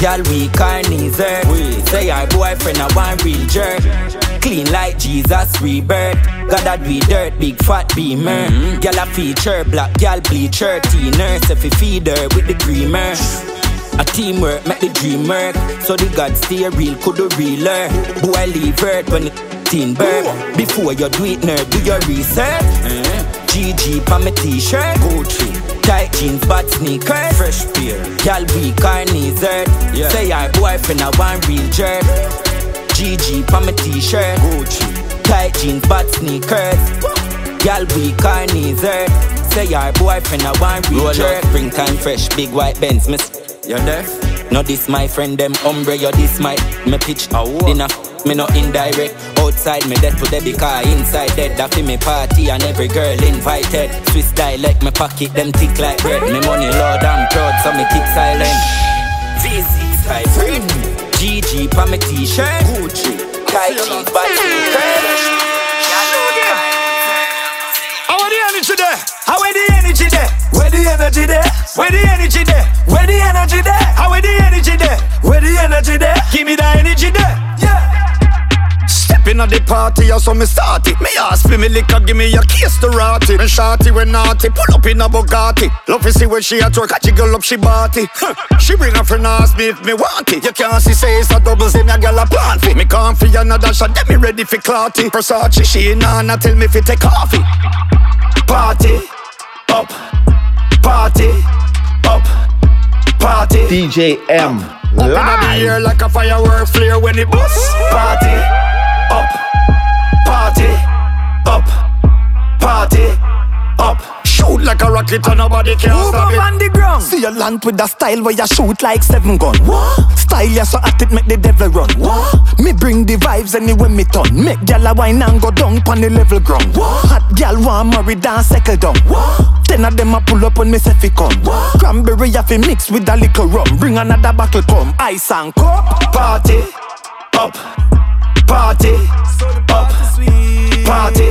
Girl weak, her knees hurt Say her boyfriend a one real jerk. Clean like Jesus rebirth. God do dirt, big fat beamer. Mm-hmm. Girl a feature, black. Girl bleacher. Teen nurse if you feed her with the creamer a teamwork make the dream work. So the God stay real, could the realer. Boy leave earth when it teen birth. Before you do it, nerd, do your research. Eh? GG pa my t-shirt. Gucci. Tight jeans, bad sneakers. Fresh pair. Girl weak, her knees hurt. Say her boyfriend a one real jerk. GG pa my t-shirt. Gucci. Tight jeans, bad sneakers. Weak, her knees hurt. Say her boyfriend a one real jerk. Springtime fresh, big white Benz, miss. You deaf? No, this my friend, them umbre, you this my me pitch. A dinner, me no indirect. Outside me dead to the because inside dead that me party and every girl invited. Swiss dialect me pocket them thick like bread. Me money lord I'm proud so me keep silent. V6 type GG pa me t-shirt. Gucci. Kai cheese by How are the energy there? How are the energy the energy there? Where the energy there? Where the energy there? How are the energy there? Where the energy there? Give me the energy there. Yeah. Stepping at the party, I saw me start it. Me ask for me liquor, give me a kiss to rot it. Me shorty when naughty, pull up in a Bugatti. Love to see when she at work, I jiggle up she body. She bring her friend ask me if me want it. You can't see say it's a double, say me a girl a plant fit. Me can't another shot, get me ready for clarty. Versace, she in on, tell me if it take coffee. Party, up, party, up, party. DJ M. Up in the air like a firework flare when it bust. Party, up, party, up, party, up. Shoot like a rocket and nobody can Move stop up it. on the ground. See a land with a style where you shoot like seven gun. What? Style ya so at it make the devil run. What? Me bring the vibes anywhere me turn. Make gyal a wine and go down pon the level ground. What? Hot gyal want marry dance settle down. What? Ten of them a pull up on me say fi come. What? Cranberry a fi mix with a little rum. Bring another bottle come. Ice and cup. Party up, party up, party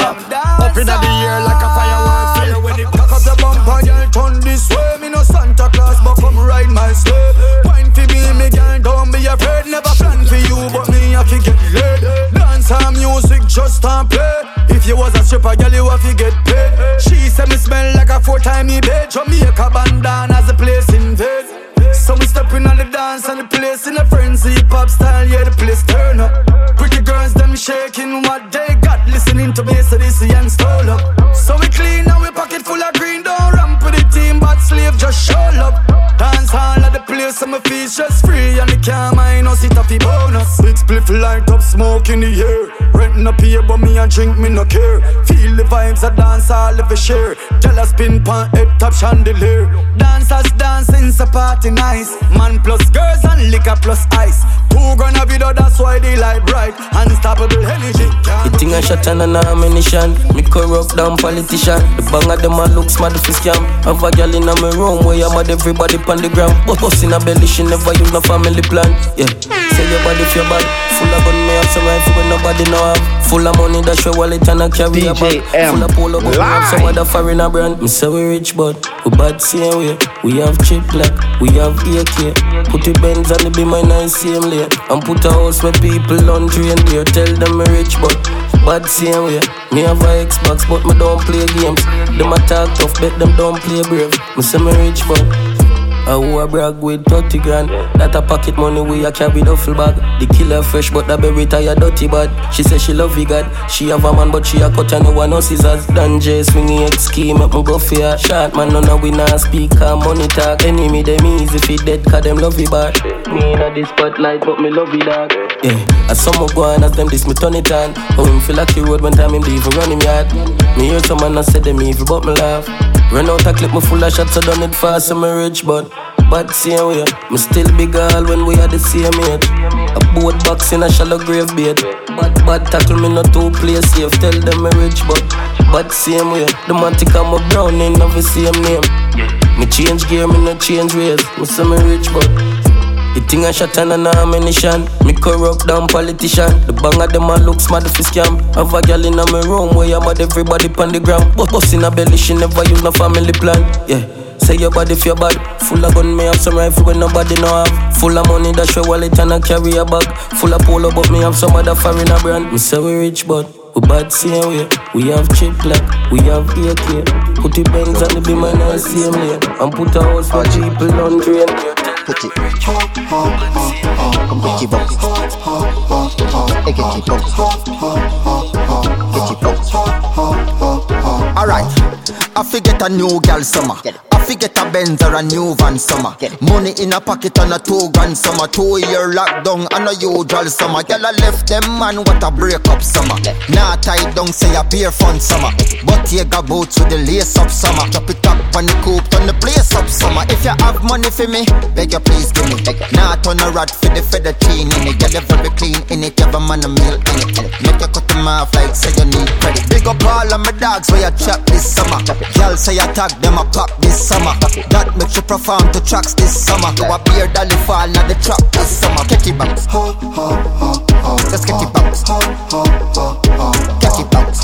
up. Up in the air like a to get laid. Dance and music, just and play. If you was a stripper, girl, you have to get paid. She said me smell like a four-time bed. Jamaica bandana as a place invade. So we stepping on the dance and the place in a frenzy, pop style, yeah, the place turn up. Girls, them shaking what they got, listening to bass, so this and stole up. So we clean now, we pocket full of green, don't ramp with the team, but slave just show up. Dance all at the place, and my feet just free, and the car mine, no sit off the bonus. Big spliff light up, smoke in the air. Renting up here, but me and drink, me no care. Feel the vibes, I dance all of a share. Tell us spin pan head top chandelier. Dancers dancing, so party nice. Man plus girls and liquor plus ice. Two grand a video, that's why they light bright. Unstoppable energy. The thing I shot and an ammunition. Me corrupt down politician. The bang of them a look smart for scam. Have a girl in a me room where I'm mad everybody pan the ground. But bust in a belly, she never use no family plan. Yeah, say your body feel bad. Full of gun, me have some rifle when nobody know have. Full of money, that's your wallet and I carry a bag. DJ Full of polo, but we have some live. other foreigner brand. Me say we rich, but we bad same way. We have chip black, we have AK. Put the Benz and the be my nice same lane. And put a house where people on train there. Tell them me rich, but bad same way. Me have a Xbox, but me don't play games. Them attack tough, bet them don't play brave. Me say me rich, but I who a brag with 30 grand. That a pocket money we a carry duffel bag. The killer fresh, but the berry tire dirty bad. She say she love you God. She have a man, but she a cut and no one no scissors. Dan J swingy X scheme, make me go fear. Man, none of we nah speak and money talk. Enemy them easy fit dead, cause them love you bad. Me inna the spotlight, but me love you dog. Yeah, as some go on, as them this me turn it on. How him feel like he road when time him leave run him yard. Me hear some man a say them evil, but me laugh. Run out a clip, me full of shots, so done it fast, me rich, but bad same way. Me still big all when we are the same age. A boat box in a shallow grave bait. Bad bad tackle me no two play safe. Tell them me rich, but bad same way. The man think I'm brown in of the same name. Me change gear, me no change ways. Me say me rich, but the thing I shot and an ammunition. Me corrupt down politician. The bang of them a look smart for scam. Have a girl in a me room where I'm mad everybody pan the gram. But bust in a belly, she never use no family plan. Yeah. Say your body feel bad. Full of gun, me have some rifle when nobody know have. Full of money, that's your wallet and I carry a bag. Full of polo, but me have some other foreigner brand. Me say we rich, but we bad same way. We have chip black, we have AK. Put the Benz and the be my nice same lane. And put a house for people on drain. Put it. Come pick it up. Get it up. Get it up. Alright. I forget a new gal summer. I fi get a Benz or a new van summer. Money in a pocket on a two grand summer. Two year lockdown and a usual summer. Girl I left them man what a break up summer. Nah tied down say a beer fun summer. But you got boots with the lace up summer. Drop it up on the coupe, turn the place up summer. If you have money for me, beg you please give me. Nah turn a rod for the feather chain in it. Girl you very clean in it, have a man a meal in it. Make you cut them off like say you need credit. Big up all of my dogs where you chop this summer. Girl say tag them a pop this summer. That makes you perform to tracks this summer. A beer dolly fall now the trap this summer. Get it bounce. Let's get it bounce. Get it bounce.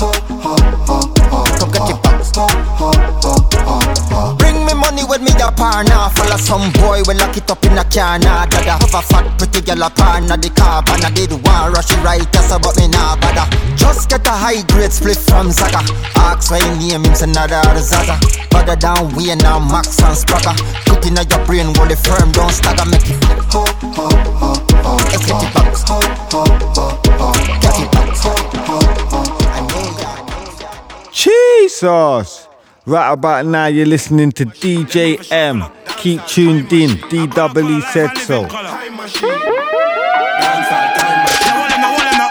Come get it bounce. Bring me money with me a partner. Full of some boy we lock it up in a car Nah dada have a fat pretty girl a partner The car and I did one rush right That's about me nah bother Just get a high grade split from Zaga. Ask why name him say nada or Zaza Bother down we now Max and Spraga. Put in your brain hold it firm don't stagger. Make it ho ho ho ho. Let's get it back. Ho ho ho ho. Get it back. Ho ho ho. Jesus! Right about now, you're listening to DJ M. Keep tuned in. DWE said so.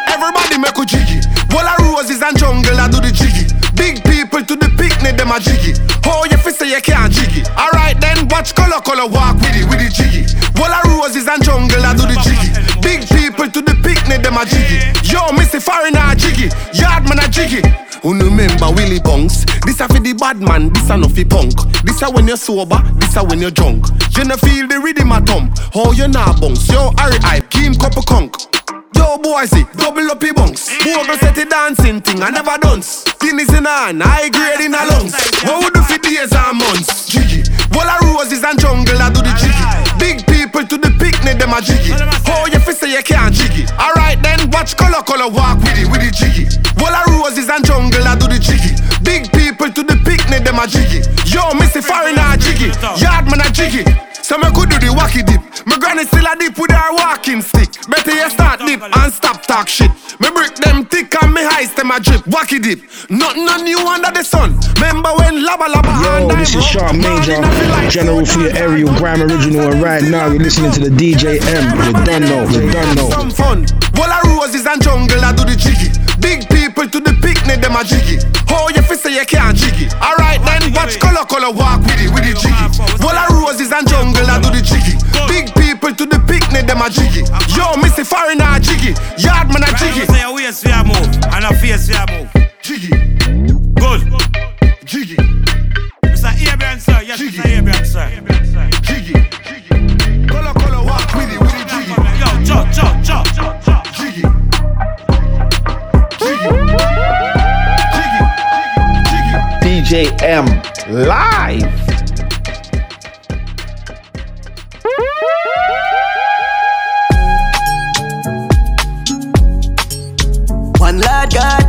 Everybody make a jiggy. Wall roses and jungle, I do the jiggy. Big people to the picnic, them a jiggy. Oh, you fi say you can't jiggy. Alright then, watch color color walk with it, with the jiggy. Wall roses and jungle, I do the jiggy. Big people to the picnic, them a jiggy. Yo, Missy Foreigner a jiggy. Yardman a jiggy. Who remember Willie Bunks? This a for the bad man, this a no fi punk. This a when you're sober, this a when you're drunk. You no feel the rhythm a thump. Oh, you nah bunks. Yo, Harry hype, Kim Copper Conk. Yo, boys, double up your bunks. Bogle set the dancing thing, I never dance. Guinness in hand, high grade in a lungs. What would do for days and months? Jiggy. Wall roses and jungle, I do the jiggy. Big people to the picnic, them a jiggy. Oh, you fi say you can't jiggy. Alright then, watch color color walk with it, with the jiggy. Wall roses and them a jiggy. Yo, Missy Foreigner a jiggy. Yardman a jiggy. So me could do the wacky dip. My granny still a dip with her walking stick. Better you start dip and stop talk shit. Me brick them thick and me heist them a drip. Wacky dip. Nothing on new under the sun. Remember when laba laba Yo, this is Sharp Major, General for your area, Grime Original, and right now you're listening to the DJ M. You done know, you done know. Some fun. Wall of roses and jungle, I do the jiggy. Big people to the picnic, them a jiggy. Oh, you fi say you can't jiggy. Alright then, watch color color walk with it, with the jiggy. Wall of roses and jungle, I do the jiggy. Big people to the picnic, them a jiggy. Yo, Missy Foreigner a jiggy. Yardman a jiggy. Say your waist for your move, and a face for your move. Jiggy. Good. Jiggy. Mr. Abraham, sir. Yes, Mr. Abraham, sir. Jiggy. Color color walk with it, with the jiggy. Yo, chop, chop, chop, chop, chop. Jiggy. DJ M live. One lad God.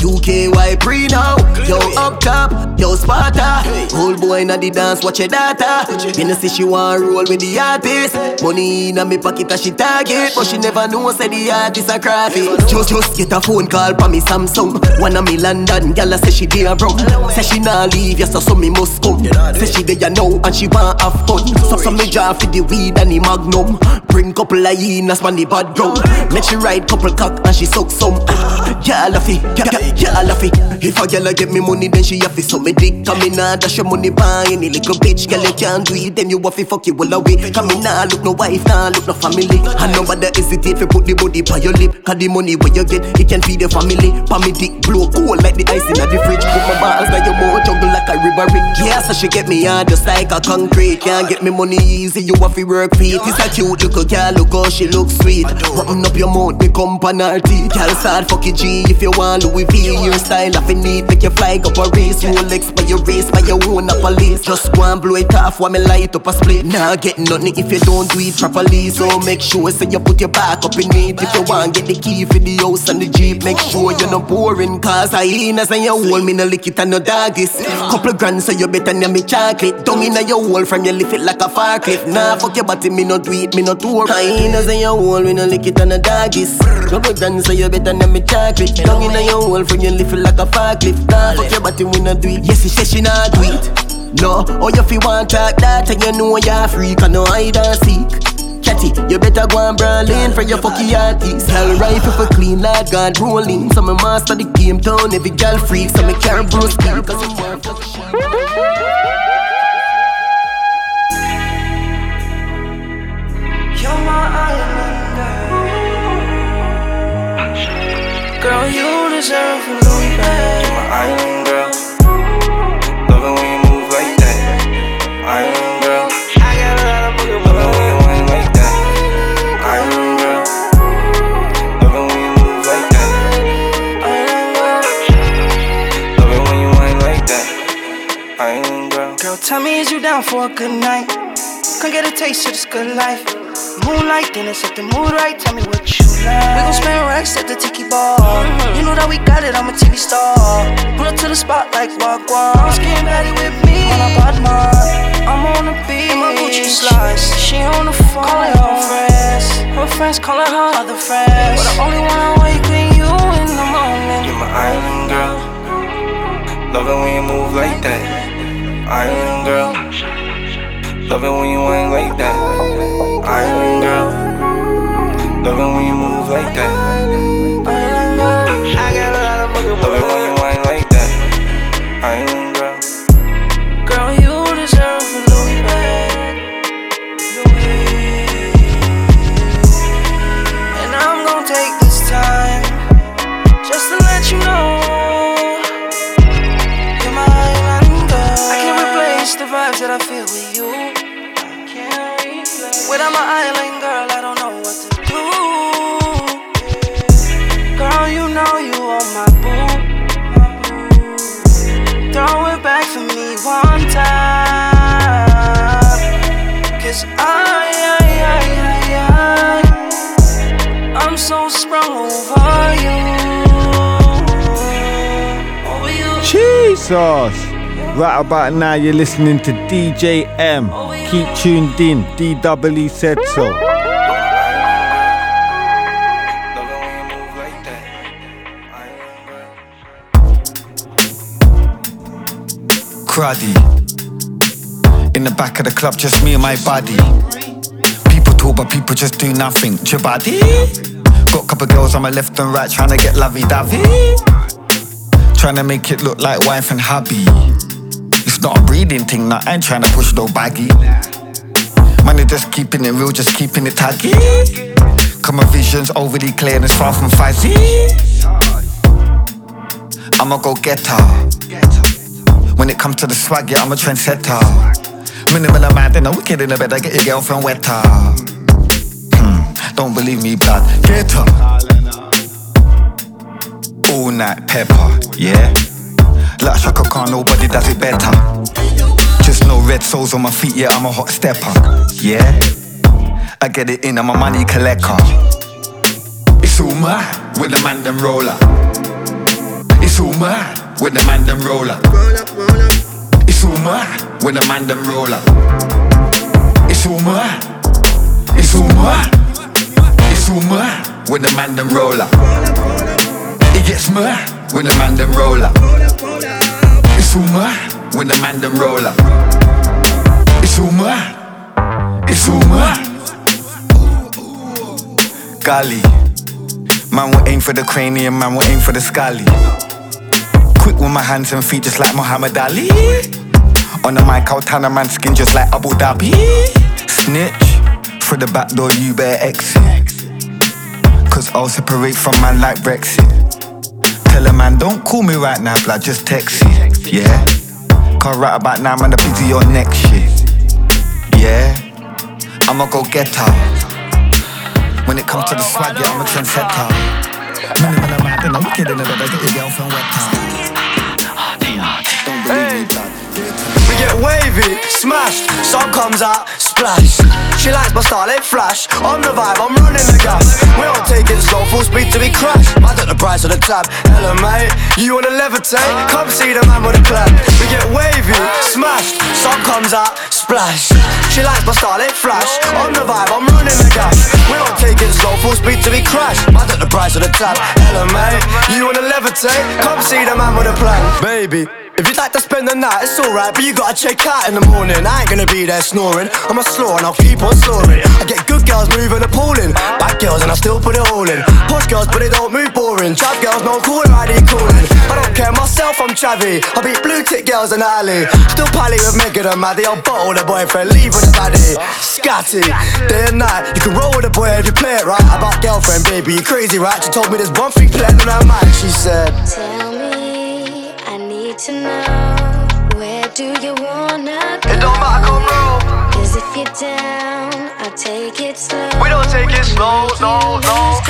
UKY pre now, yo up top, yo Sparta. Old boy na the dance, watch your data. Me no see she want roll with the artist. Money in me pocket as she target, but she never know say the artist a crafty. Just just get a phone call from me Samsung. One of me London, gyal a say she there broke. Say she nah leave, yes so, so me must come. Say she there now and she want have fun. So some me draw for the weed and the magnum. Bring couple of hyenas on the bad ground. Make she ride couple cock and she suck some. Gyal a fi, gyal gyal a fi. If a a get me money, then she fi. So me dick come in nah dash your money buy any little bitch. Gyal you can't do it, then you a fi fuck you all away. Come in nah look no wife, nah look no family. And nobody hesitate fi put the body by your lip. Cause the money where you get, it can feed the family. Pa me dick blow cool like the ice in the fridge. Put my balls like your more jungle like a river rig. Yeah, so she get me hard just like a concrete. Can't get me money easy, you a fi work for it. It's a cute little girl, look how she look sweet. Button up your mouth, me come pan her teeth. Girl start fuck it G if you want Louis V. Your style in need, make you fly up a race. Rolex by your race, by your own a police. Just go and blow it off while me light up a split. Nah, get nothing if you don't do it properly. So make sure say you put your back up in it. If you want get the key for the house and the jeep, make sure you're not boring. Cause I ain't as you hold me no lick it and no doggies. Couple grand so you better than me chocolate. Down in your hole from you lift it like a far cliff. Nah, fuck your body, me no do it, me no tour. I ain't as you hold me no lick it and no doggies. Couple grand so you better than me chocolate. Down in your hole from you lift it like a far cliff. Nah, fuck your body, we no do it. Yes, she say she not do it. No, oh you fi want talk that and you know you're free, can no hide and seek. Chatty, you better go and brawling for your fucky artist. Hell rifle for clean like God rolling. So me master the game town, every girl freak, so me can't bro speak, cause I'm worth You're girl. You deserve a Louis bag. You're my island girl. Love it when you move like that. Island girl. I got a lot of boogie Love it when you whine like that. Island girl. Love it when you move like that. Island girl. Love it when you whine like that. Island girl. Girl, tell me, is you down for a good night? Come get a taste of this good life. Moonlight, then set the mood right. Tell me what you. We gon' spend racks at the tiki bar. Mm-hmm. You know that we got it, I'm a TV star. Pull up to the spot like Wagwan. Skin patty with me. On a bad man. I'm on the beat. In my Gucci slides. She on the phone. Calling her friends. Her friends calling her other friends. But the only one awake when you in the morning. You're my island girl. Love it when you move like that. Island girl. Love it when you whine like that. Island girl. Love it when you move like that. I got a lot of boogie Love it when you whine like that. Island girl. Girl, you deserve a Louis bag. And I'm gonna take this time just to let you know. You're my island girl. I can't replace the vibes that I feel with you. I can't replace without my island Jesus! Right about now, you're listening to DJ M. Keep tuned in. DWE said so. Cruddy. In the back of the club, just me and my body. People talk, but people just do nothing. Jabadi. Got a couple girls on my left and right trying to get lovey dovey. Trying to make it look like wife and hubby. It's not a breeding thing, nah, I ain't trying to push no baggy. Money just keeping it real, just keeping it taggy. Come my vision's overly clear and it's far from fuzzy. I'ma go get her. When it comes to the swag, yeah, I'm a trendsetter. Minimal amount, then I'm wicked in the bed, I get your girlfriend wetter. Hmm, don't believe me, blood, get her. All night pepper, yeah. Like Chaka Khan, nobody does it better. Just no red soles on my feet, yeah, I'm a hot stepper, yeah. I get it in, I'm a money collector. It's all mine with the man them roller. It's all mine with the man them roller. It's all mine with the man them roller. It's all mine. It's all mine. It's all mine with the man them roller. It gets mine with the man them roller. It's all mine with the man them roller. It's all mine. It's all mine. Golly. Man will aim for the cranium, man will aim for the scally. Quick with my hands and feet just like Muhammad Ali. On the mic, I'll tan a man's skin just like Abu Dhabi. Snitch, through the back door, you better exit. Cause I'll separate from man like Brexit. Tell a man, don't call me right now, blood, just text it. Yeah? Cause right about now, man, I'm busy on next shit. Yeah? I'ma go get her. When it comes to the swag, yeah, I'm a trendsetter. Amount, then I'm wicked in the bed, I get your girlfriend. Don't believe me, blood. We get wavy, smashed, song comes out, She likes my style, it flash. On the vibe, I'm running the gas. We don't take it slow, full speed till we crash. I took the price of the tab. Hello, mate, you wanna levitate? Come see the man with the plan. We get wavy, smashed, song comes out, splash. She likes my style, it flash. On the vibe, I'm running the gas. We don't take it slow, full speed till we crash. I took the price of the tab. Hello, mate, you wanna levitate? Come see the man with a plan, baby. If you'd like to spend the night, it's alright, but you gotta check out in the morning. I ain't gonna be there snoring. I'm a slaw and I'll keep on snoring. I get good girls moving appalling. Bad girls and I still put it all in. Posh girls, but they don't move boring. Trap girls, no cool, ID calling. I don't care myself, I'm chavvy. I beat blue tick girls in the alley. Still pally with Megan and Maddie. I'll bottle the boyfriend, leave with the daddy. Scatty, day and night. You can roll with the boy if you play it right. About girlfriend, baby, you crazy, right? She told me there's one thing playing on her mind. She said, to know where do you wanna go? It don't matter, come roll. Cause if you're down, I'll take it slow. We don't take it slow, no, no.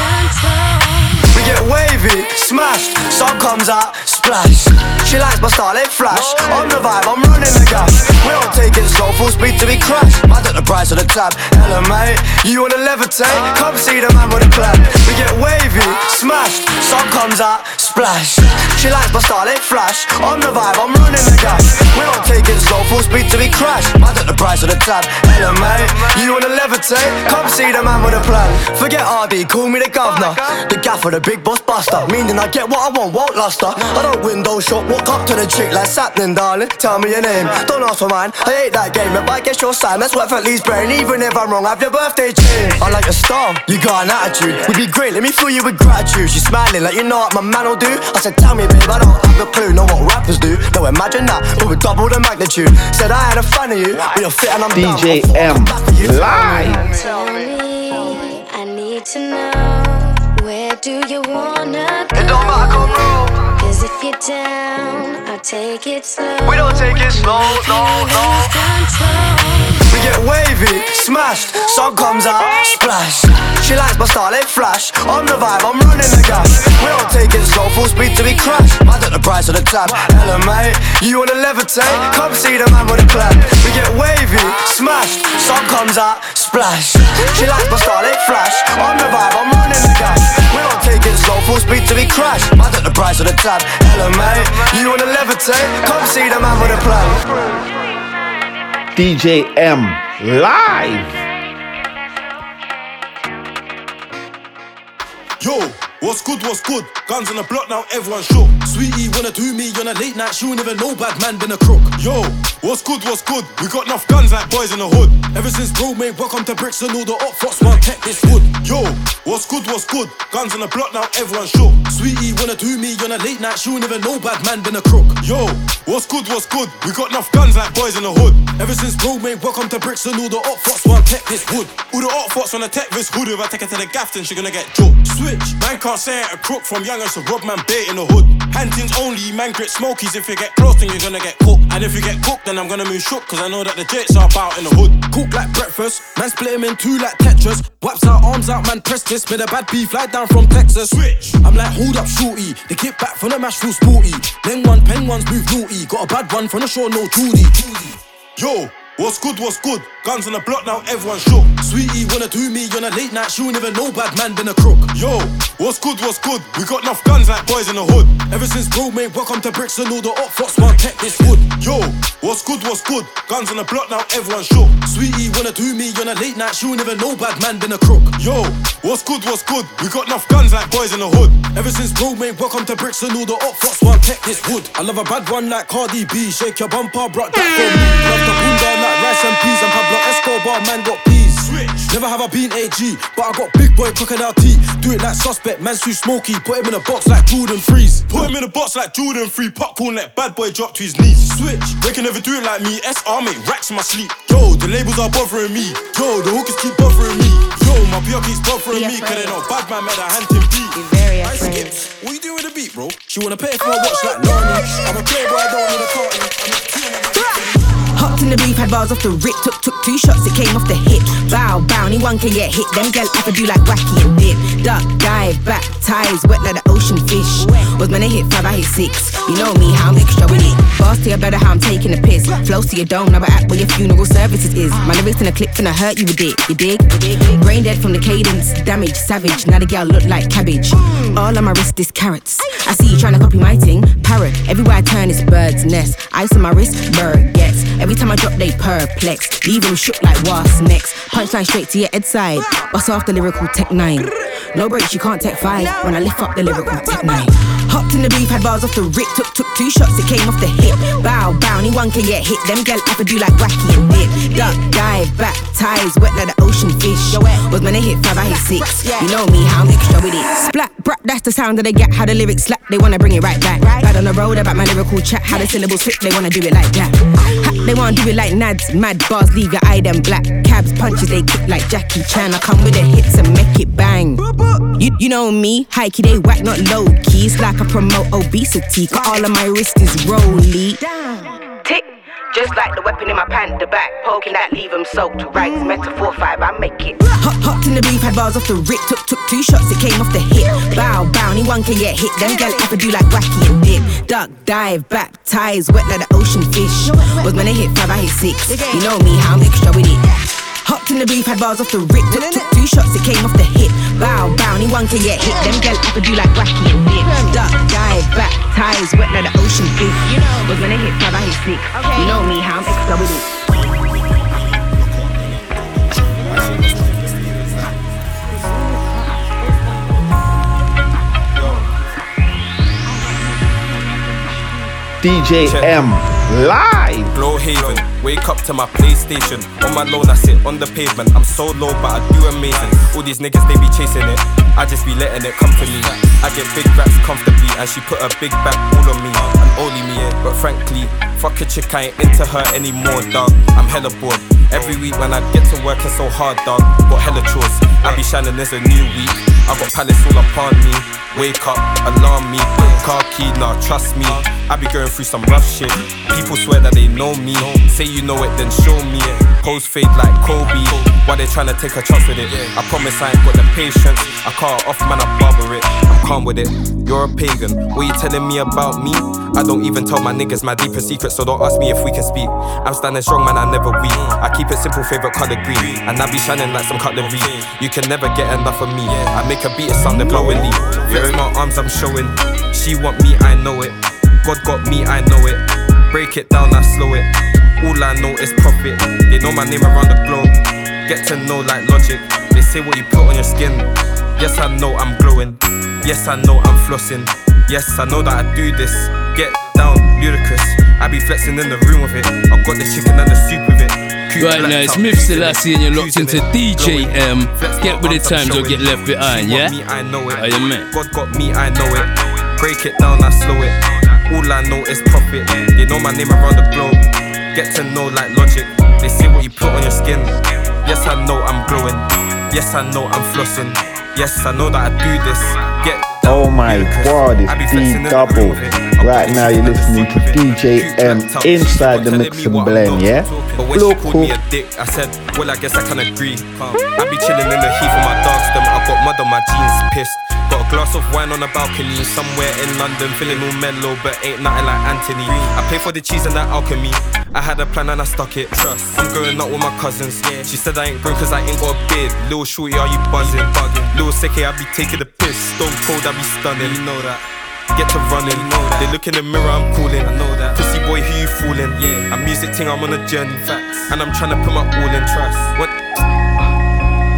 We get wavy, smashed, sun comes out, splash. She likes my style, it flash. On the vibe, I'm running the gas. We don't take it slow, full speed till we crash. I at the price of the tab. Hello, mate, you wanna levitate? Come see the man with a plan. We get wavy, smashed, sun comes out, splash. She likes my style, it flash. On the vibe, I'm running the gas. We don't take it slow, full speed till we crash. I at the price of the tab. Hello, mate, you wanna levitate? Come see the man with a plan. Forget RD, call me the governor. The gaffer, the big boss buster. Meaning I get what I want, won't last her. I don't window shop, walk up to the chick like happening, darling. Tell me your name, don't ask for mine. I hate that game, if I guess your sign, that's worth at least brain. Even if I'm wrong, have your birthday chain. I like a star, you got an attitude. Would be great, let me fill you with gratitude. She's smiling like you know what my man will do. I said, tell me, babe, I don't have a clue, know what rappers do. No, imagine that, but with double the magnitude. Said I had a fan of you, but you're fit and I'm DJ down. M live. Tell me, I need to know where do you wanna down, I'll take it slow. We don't take it slow, no, no. We get wavy, smashed, sun comes out, splash. She likes my style, it flash. On the vibe, I'm running the gas. We don't take it slow, full speed till we crash. I at the price of the tab. Hello, mate, you wanna levitate? Come see the man with a plan. We get wavy, smashed, sun comes out, splash. She likes my style, it flash. On the vibe, I'm running the gas. We don't take it slow, full speed till we crash. I at the price of the tab. Hello, mate, you wanna levitate? Come see the man with a plan. DJ M live. Yo, what's good, what's good? Guns on the block now, everyone shook. Sweetie wanna do me on a late night, she won't even know bad man been a crook. Yo, what's good, what's good? We got enough guns like boys in the hood. Ever since bro made welcome to bricks and all the up fox one tech this wood. Yo, what's good, what's good? Guns on the block now, everyone shook. Sweetie wanna do me on a late night, she won't even know bad man been a crook. Yo, what's good, what's good? We got enough guns like boys in the hood. Ever since bro made welcome to bricks and all the up fox one tech this wood. All the up fox on the tech this hood. If I take her to the gaff, then she gonna get joked. Switch, man can't say it a crook from young as a rob man bait in the hood. Hantings only, man grit smokies. If you get close, then you're gonna get cooked. And if you get cooked, then I'm gonna move shook, cause I know that the jets are about in the hood. Cook like breakfast, man split him in two like Tetris. Wipes out, arms out, man press this. Made a bad beef, fly down from Texas. Switch, I'm like, hold up, shorty. They kick back from the mash, feel sporty. Then one, pen ones move naughty. Got a bad one from the shore, no Judy. Yo, what's good, what's good? Guns on the block now, everyone shook. Sweetie wanna do me on a late night, she won't even know bad man been a crook. Yo, what's good, what's good? We got enough guns like boys in the hood. Ever since bro made welcome to bricks and all the up fox one tech this wood. Yo, what's good, what's good? Guns on the block now, everyone shook. Sweetie wanna do me on a late night, she won't even know bad man been a crook. Yo, what's good, what's good? We got enough guns like boys in the hood. Ever since bro made welcome to bricks and all the up fox one tech this wood. I love a bad one like Cardi B. Shake your bumper, brought that for me. Love the bunda like rice and peas. I'm Pablo Escobar, man got peas. Switch. Never have I been AG, but I got big boy crocodile teeth. Do it like suspect, man's too smoky. Put him in a box like Jordan Freeze. Put him in a box like Jordan Free. Popcorn that bad boy drop to his knees. Switch. They can never do it like me. SR make racks in my sleep. Yo, the labels are bothering me. Yo, the hookers keep bothering me. Yo, my PR keeps bothering me. Cause they know bad man made a hand in beat. very I skip. What you doing with the beat, bro? She wanna pay for a watch like Narnia. I'm a playboy, I don't need a carton. Hopped in the booth, had bars off the rip. Took took two shots, it came off the hip. Bow, bow, anyone can get hit. Them girl I could do like wacky and dip. Duck, dive, back, ties, wet like the ocean fish. Was when I hit five, I hit six. You know me, how I'm extra with it. Boss to your better, how I'm taking a piss. Flows to your dome, now I act where your funeral services is. My lyrics in a clip finna hurt you with it. You dig? Brain dead from the cadence, damage, savage. Now the girl look like cabbage. All on my wrist is carrots. I see you trying to copy my thing. Parrot, everywhere I turn is bird's nest. Ice on my wrist, bird gets. Every time I drop, they perplex. Leave them shook like wasp necks. Punchline straight to your head side. Bust off the lyrical tech nine. No breaks, you can't take five. When I lift up the lyrical tech nine. Hopped in the booth, had bars off the rip, took took two shots, it came off the hip. Bow, bow, anyone can get hit. Them gal to do like wacky and dip. Duck, dive, back, ties, wet like the ocean fish. Was when I hit five, I hit six. You know me, how I'm extra with it. Splat, brat, that's the sound that they get. How the lyrics slap, they wanna bring it right back. Bad on the road about my lyrical chat. How the syllables flip, they wanna do it like that. Ha, they wanna do it like Nads. Mad bars leave your eye them black. Cabs punches they kick like Jackie Chan. I come with the hits and make it bang. You, you know me, high key they whack, not low key. It's like I promote obesity. Cause all of my wrist is rolly. Just like the weapon in my pant, the back poking that leave them soaked. Right, metaphor five, I make it. Hop, hopped in the booth, had bars off the rip, took took two shots, it came off the hip. Bow, bow, anyone can get hit. Them gal to do like wacky and dip. Duck, dive, baptize, wet like the ocean fish. Was when I hit five, I hit six. You know me, how I'm extra with it. Hopped in the booth, had bars off the rip, took, took two shots, it came off the hip. Bow, bow, anyone can get hit. Them gal have to do like wacky and dip. Duck, dive, baptize, wet like the ocean fish. but when I hit five, I hit six. You know me, how I'm extra with it. DJ M live. Glow Haven, wake up to my PlayStation. On my loan, I sit on the pavement. I'm so low, but I do amazing. All these niggas, they be chasing it. I just be letting it come to me. I get big raps comfortably, and she put a big back all on me. And only me. Eh? But frankly, fuck a chick, I ain't into her anymore, dog. I'm hella bored. Every week when I get to work, it's so hard, dog. Got hella chores. I be shining, there's a new week. I got palace all upon me. Wake up, alarm me. Car key, nah, trust me. I be going through some rough shit. People swear that they know me. Say you know it, then show me it. Pose fade like Kobe. Why they tryna take a chance with it? I promise I ain't got the patience. I can't off, man, I barber it. I'm calm with it. You're a pagan. What you telling me about me? I don't even tell my niggas my deepest secrets, so don't ask me if we can speak. I'm standing strong, man, I never weak. I keep it simple, favorite color green. And I be shining like some cutlery. You can never get enough of me. I make a beat, it sound blowingly. Flex my arms, I'm showing. She want me, I know it. God got me, I know it. Break it down, I slow it. All I know is profit. They know my name around the globe. Get to know like logic. They say what you put on your skin. Yes, I know I'm glowing. Yes, I know I'm flossing. Yes, I know that I do this. Get down, ludicrous. I be flexing in the room with it. I got the chicken and the soup with it. Coop Right now, it's Myth Selassie and you're locked into DJ. M. Get with the times or get left behind, yeah? me, I know it. Are you man? God got me, I know it. Break it down, I slow it. All I know is profit. They know my name around the globe. Get to know like logic. They say what you put on your skin. Yes, I know I'm glowing. Yes, I know I'm flossing. Yes, I know that I do this. Get Oh my god, it's D double. Right now you're listening to DJ M inside the mix and blend, yeah? But when she called Local. me a dick, I said, well, I guess I can agree. I be chilling in the heat for my dogs, them. I got mud on my jeans, pissed. A glass of wine on a balcony, somewhere in London, feeling all mellow, but ain't nothing like Anthony. I pay for the cheese and that alchemy. I had a plan and I stuck it. Trust. I'm going out with my cousins. She said I ain't grown cause I ain't got a beard. Little shorty, are you buzzing? Bugging. Little seke, I be taking the piss. Stone cold, I be stunning. You know that. Get to running. They look in the mirror, I'm cooling. I know that. Pussy boy, who you fooling? Yeah. I'm music ting, I'm on a journey. Facts. And I'm trying to put my all in. Trust. What?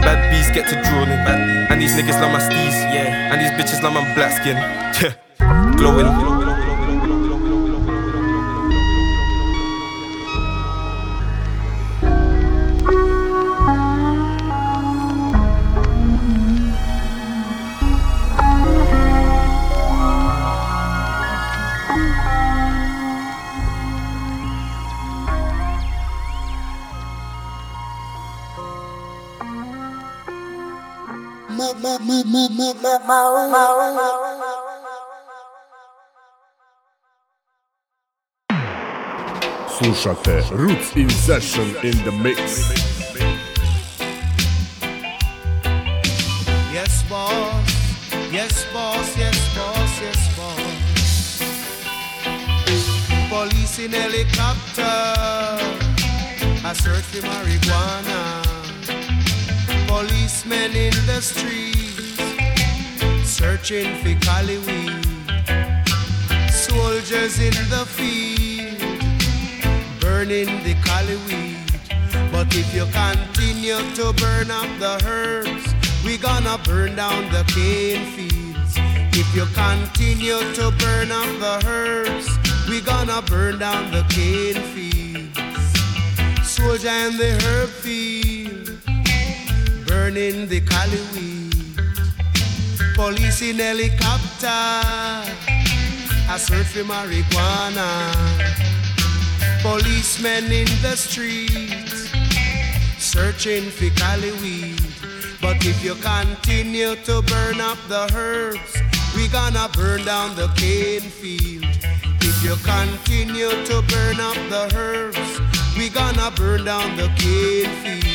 Bad bees get to drooling. And these niggas love my steez. Yeah. And these bitches love my black skin. Yeah. Glowing. Slušate Roots in Session in the Mix. Yes, boss. Yes, boss. Yes, boss. Yes, boss. Police in helicopter. I search for marijuana. Policemen in the streets. Searching for Cali weed. Soldiers in the field. Burning the Cali weed. But if you continue to burn up the herbs, we gonna burn down the cane fields. If you continue to burn up the herbs, we gonna burn down the cane fields. Soldier in the herb field, burning the cali weed. Police in helicopter, a search for marijuana. Policemen in the streets, searching for cali weed. But if you continue to burn up the herbs, we gonna burn down the cane field. If you continue to burn up the herbs, we gonna burn down the cane field.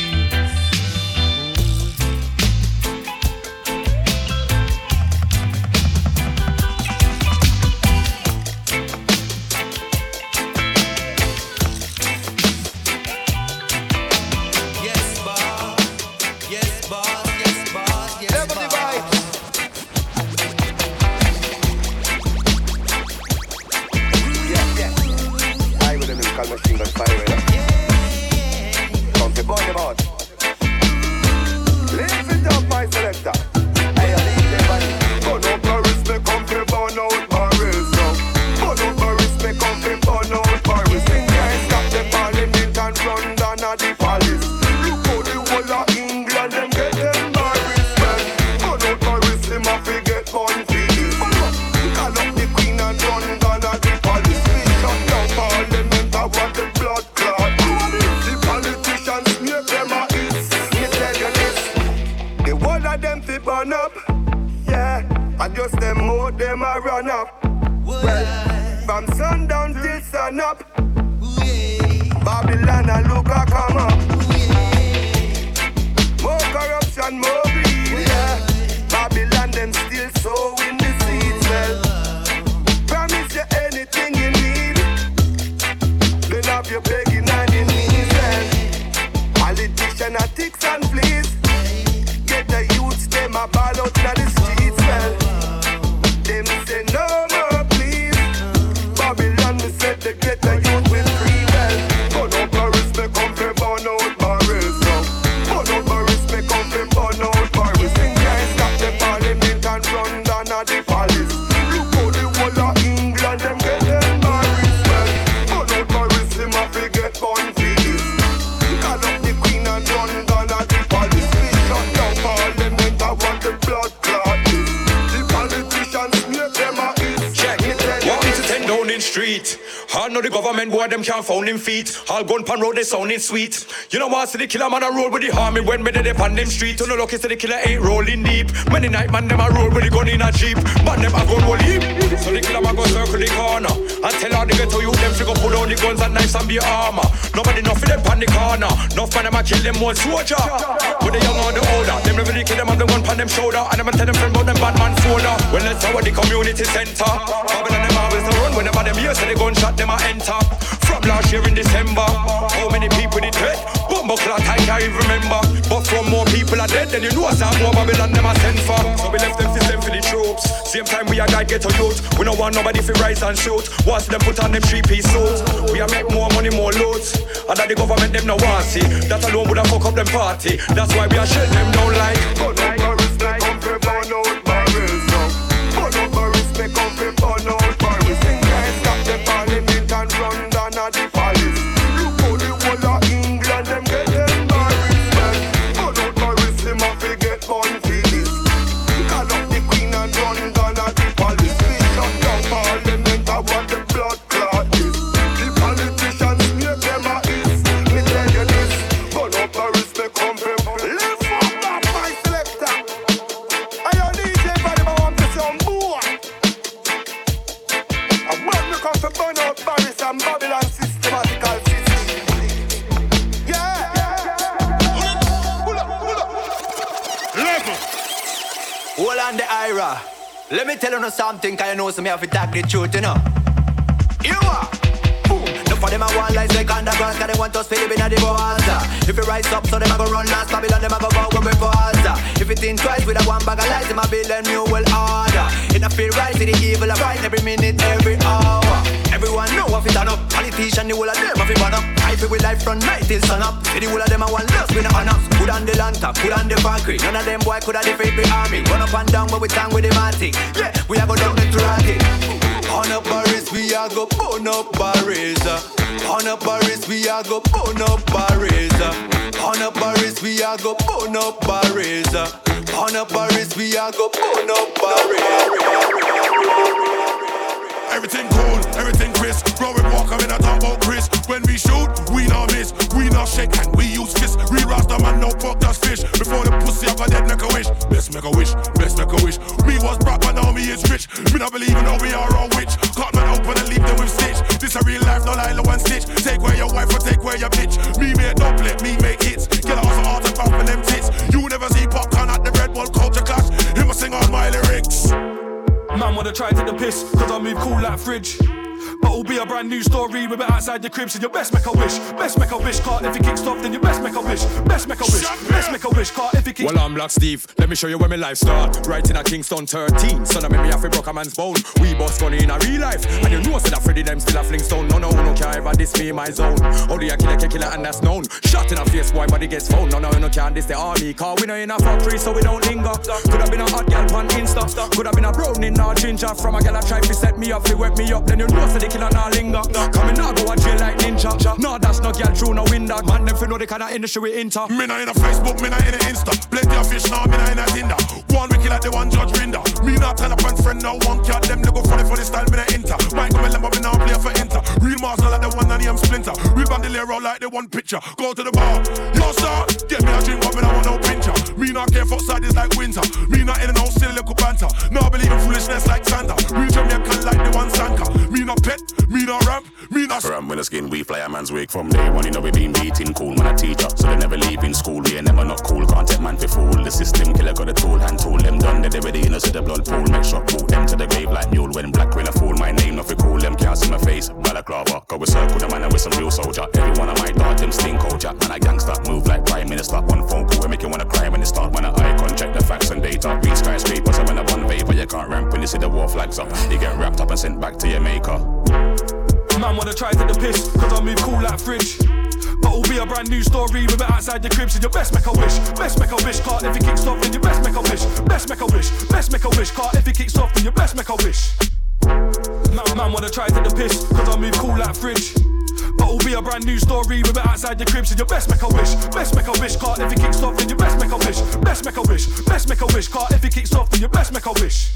Feet. All gun pan road they sounding sweet. You know what? See the killer man a roll with the army when me they on them street. You know lucky say the killer ain't rolling deep. Many night man them a roll with the gun in a jeep. Man them a gun roll deep. So the killer man go circle the corner and tell all the ghetto you them to go put down the guns and knives and be armor. Nobody know for them on the corner. No man them a kill them one soldier. With the young or the older, them never really kill them have the gun on them shoulder and them a tell them friend about them bad man folder. Well let's our the community center. Babylon them always run whenever them hear say the gunshot them a enter. Last year in December, how many people did dead? Bumbo clock I can't even remember. But from more people are dead, then you know some more Babylon a send for. So we left them to send for the troops. Same time we a guy get a youth. We don't want nobody fi rise and shoot. Watch them put on them three piece suits. We a make more money, more loads. And that the government them no want see. That alone would have fuck up them party. That's why we a shut them down like. Me you something, cause you know some have to talk the truth, you know. You are. No for them a want lies like underground, cause they want us to live in the Boaza. If you rise up, so them a go run last Babylon, them a go go with Boaza. If you think twice with a one bag of lies, them a build a new world order. In a feel right to the evil, of right every minute, every hour. Every everyone know what it turn up. Politician, the whole of them have it burn up. I feel with life from night till sun up. See the whole of them I want love, we no honor. Put on the lantern, put on the concrete. None of them boy could have defeat the army. Run up and down, but we stand with the matic. Yeah, we are go down the Toronto. On up Paris, we are go burn up Paris. On up Paris, we are go burn up Paris. On up Paris, we are go burn up Paris. On up Paris, we are go burn up Paris. Everything cool, everything crisp. Growing walk, I'm in a about Chris. When we shoot, we not miss. We not shake and we use fists. We rasta man, no fuck that's fish. Before the pussy, I got dead, make a wish. Best make a wish, best make a wish. Me was broke, but now me is rich. Me not believe how we are all witch. Cut man open and leave them with stitch. This a real life, no lie, no one stitch. Take where your wife or take where your bitch. Me make doublet, me make hits. Get off the autograph and them tits. You never see popcorn at the Red Bull culture clash. Him a sing all my lyrics. Man wanna try to the piss, cause I move cool like fridge. But it'll be a brand new story with it outside the crib. So your best make a wish, best make a wish. Can't if it kicks off, then your best make a wish, best make a wish, best make a wish. Can't if it kicks. Well, I'm Black Steve. Let me show you where my life start. Right in a Kingston 13. Son of me, me have to broke a man's bone. We boss gunny in a real life. And you know, I said that Freddy them still a fling stone. No, no, no, can't ever diss me my zone. Only a killer, kill killer, and that's known. Shot in a face, boy, body gets phone. No, no, no, can't diss the army. Car we know in a factory, so we don't linger. Could have been a hot gal on Insta. Could have been a brownie, or ginger. From a gal I try to set me up, they wet me up. Then you know, said the killer not linger. Coming now, go a jail like ninja. No, that's no girl, true, no window. Man, them fi know the kind of industry we enter. Me not in a Facebook, me not in a Insta. Plenty of fish now, me not in a Tinder. One wicked like the one Judge Rinder. Me not turn up and friend now, one cat. Them look funny for the style, me not enter. Mine come and but me now play for enter. Real master like the one and him splinter. Real bandolero like the one picture. Go to the bar, yo star. Get me a drink, but me not want no pincher. Me not care for side is like winter. Me not in a no silly little banter. No believe in foolishness like Santa. Real Jamaican like the one Sanka. Me not pet, me not ramp, me not. Ram when the skin, we fly a man's wig from day one. You know we been beating cool, man a teacher. So they never leave in school. We ain't never not cool. Can't take man for fool. The system killer got a tool, hand tool. Them done, they ready, you know, see the blood pool. Make sure boot them to the grave like mule. When black when a fool, my name not for cool. Them can't see my face. Balaclava, go with circle the man and with some real soldier. Every one of my dog, them sting oh, culture. Man a gangster, move like prime minister. One phone call, we make you wanna cry when it start. When I eye check the facts and data. Read skyscrapers, so when I one vapor, you can't ramp when you see the war flags up. You get wrapped up and sent back to your maker. Man wanna try to the piss, cause I move cool like fridge. But it'll be a brand new story with it outside the crib. So your best make a wish, best make a wish. Can't if it kicks off, then your best make a wish, best make a wish, best make a wish. Can't if it kicks off, then your best make a wish. Man, man wanna try to the piss, cause I move cool like fridge. But it'll be a brand new story with it outside the crib. So your best make a wish, best make a wish. Can't if it kicks off, then your best make a wish, best make a wish, best make a wish. Can't if it kicks off, then your best make a wish.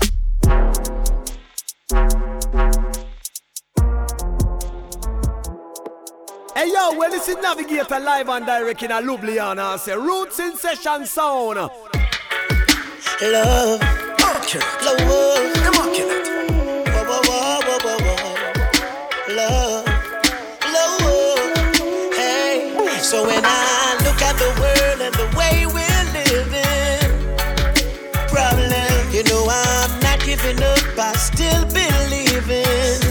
Hey yo, well this is Navigator live and direct in a Ljubljana. I say Roots in Session Sound. Love, love, immaculate. Whoa, whoa, whoa, whoa, whoa. Love, love, hey. So when I look at the world and the way we're living, problem, you know I'm not giving up. I still believing.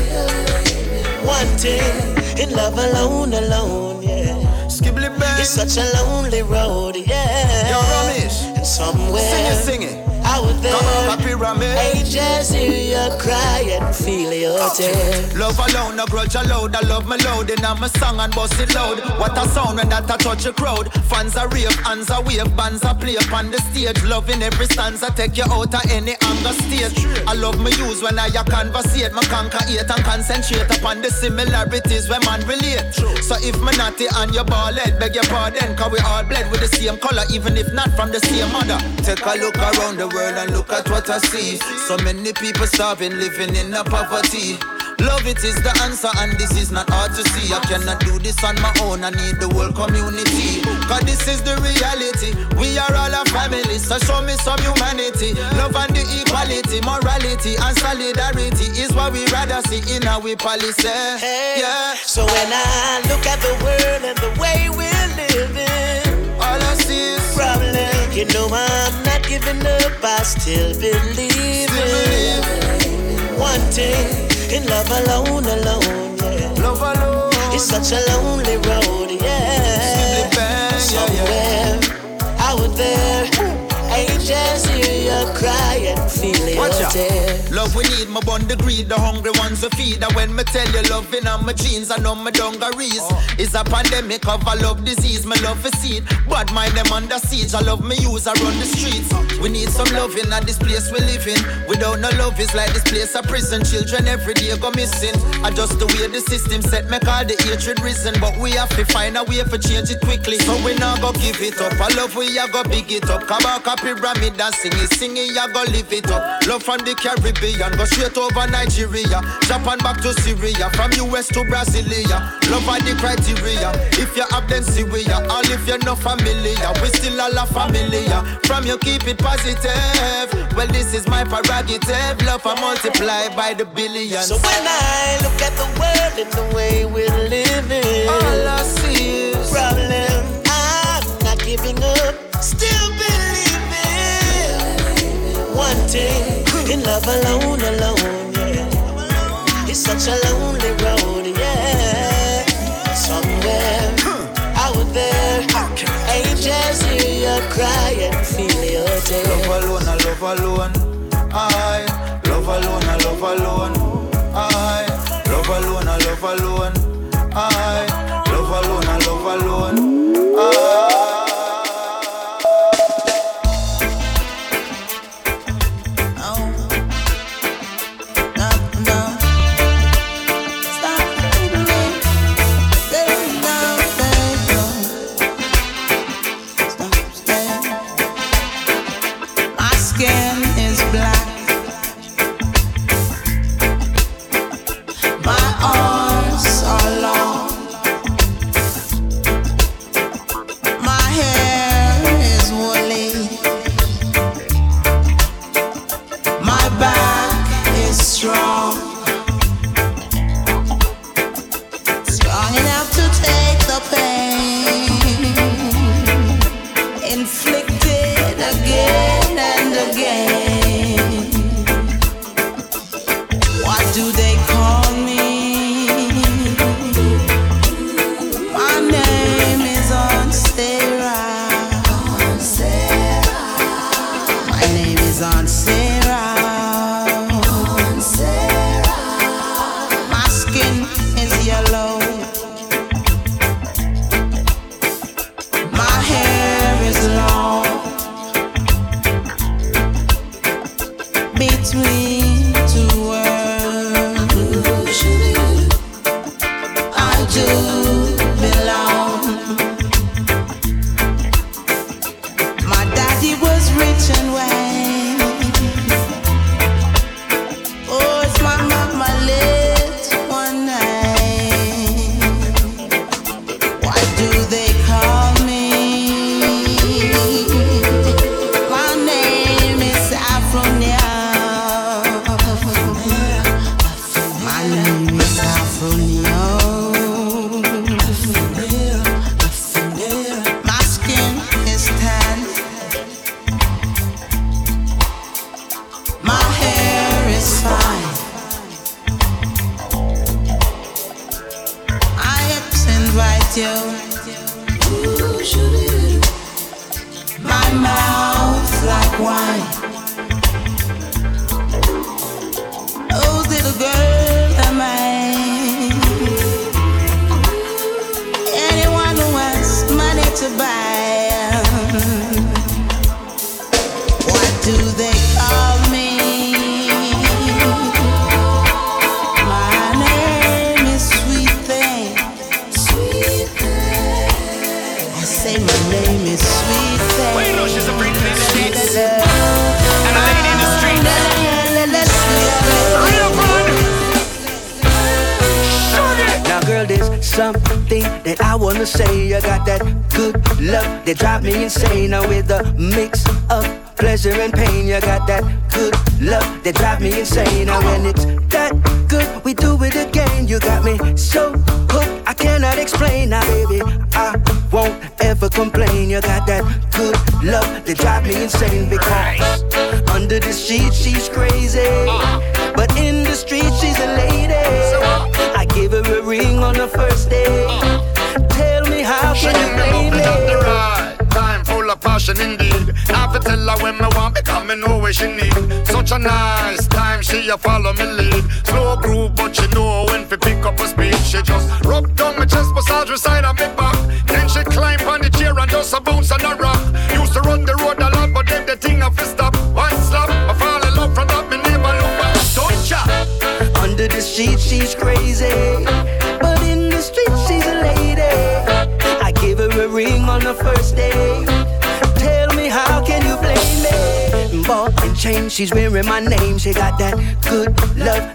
One thing in love alone, alone, yeah. Skibbly bang. It's such a lonely road, yeah. Yo, Ramesh. And somewhere Sing it, sing it. out there, Come on, Ramesh. I just hear you cry and feel your tears. Love alone, no grudge allowed. I love me loud in my song and bust it loud. What a sound when that a touch a crowd. Fans are rave, hands are wave, bands are play up on the stage. Loving every stanza, take you out of any anger state. I love me use when I a conversate. Me conquer and concentrate upon the similarities when man relate. So if me naughty and you ball head, beg your pardon, cause we all bled with the same color, even if not from the same mother. Take a look around the world and look at what I see. So many people starving, living in a poverty. Love it is the answer, and this is not hard to see. I cannot do this on my own, I need the whole community. Cause this is the reality. We are all a family, so show me some humanity. Love and the equality, morality, and solidarity is what we rather see in our policy. Yeah. So when I look at the world and the way we're living, all I see is problem. You know I'm not giving up, I still believe in one thing in love alone, alone, yeah. Love alone. It's such a lonely road, yeah. Somewhere out there, I just hear you cry and feel your Watch out. Love we need, my bond the greed, the hungry ones we feed. And when me tell you loving on my jeans, I know my dungarees. Oh. It's a pandemic of a love disease, my love for seed. Bad mind them under siege, I love me use, I run the streets. We need some loving at this place we live in. Without no love, it's like this place a prison. Children every day go missing. I just the way the system set, make all the hatred risen. But we have to find a way for change it quickly. So we not go give it up. I love we a go big it up. Kabaka pyramid and sing it, sing it, ya go live it up. Love from the Caribbean, go straight over Nigeria. Japan back to Syria, from US to Brasilia. Love are the criteria. If you have them see we are, all if you're not familiar, we still all a familiar. From you keep it positive. Well, this is my prerogative. Love I multiply by the billions. So when I look at the world and the way we're living, all I see One in love alone, alone, yeah. It's such a lonely road, yeah. Somewhere out there, angels hear you cry and feel your tears. Love alone, I love alone. I love alone, I love alone. I love alone, I love alone.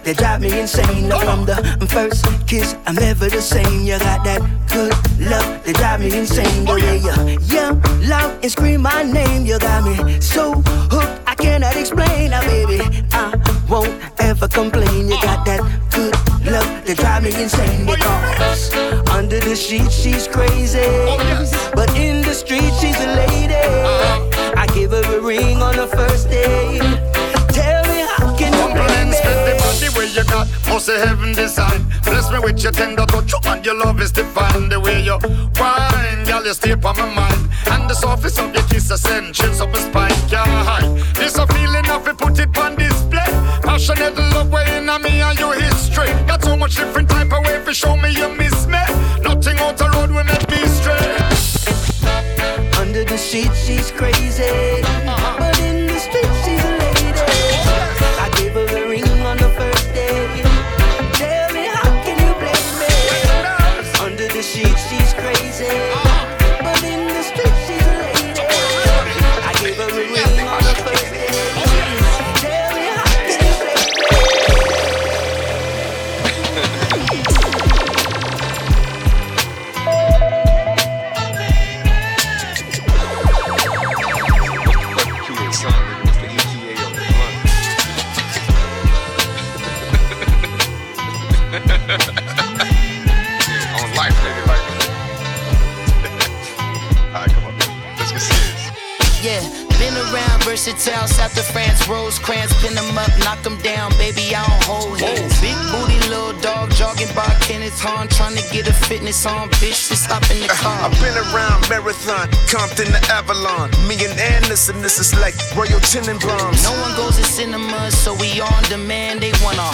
Love that drive me insane. Now from the first kiss, I'm never the same. You got that good love they drive me insane. The way you yell loud and scream my name, you got me so hooked. I cannot explain now, baby. I won't ever complain. You got that good love they drive me insane. Oh, because under the sheet, she's crazy. Oh, but in the street, she's a lady. Uh-huh. I give her a ring on the first day. Got heaven design. Bless me with your tender touch And your love is divine. The way you wine Girl, you stay on my mind. And the surface of your kiss I send chills up my spine. Can't This a feeling of it put it on display. Passionate love way in me and your history. Got so much different type of way For show me you miss me. Nothing out the road will make me stray. Under the sheet, she's crazy. Hahn, trying to get a fitness on, bitch, just hop in the car. I've been around Marathon, Compton to Avalon. Me and Anderson, this is like Royal Tenenbaums. No one goes to cinema, so we on demand. They want a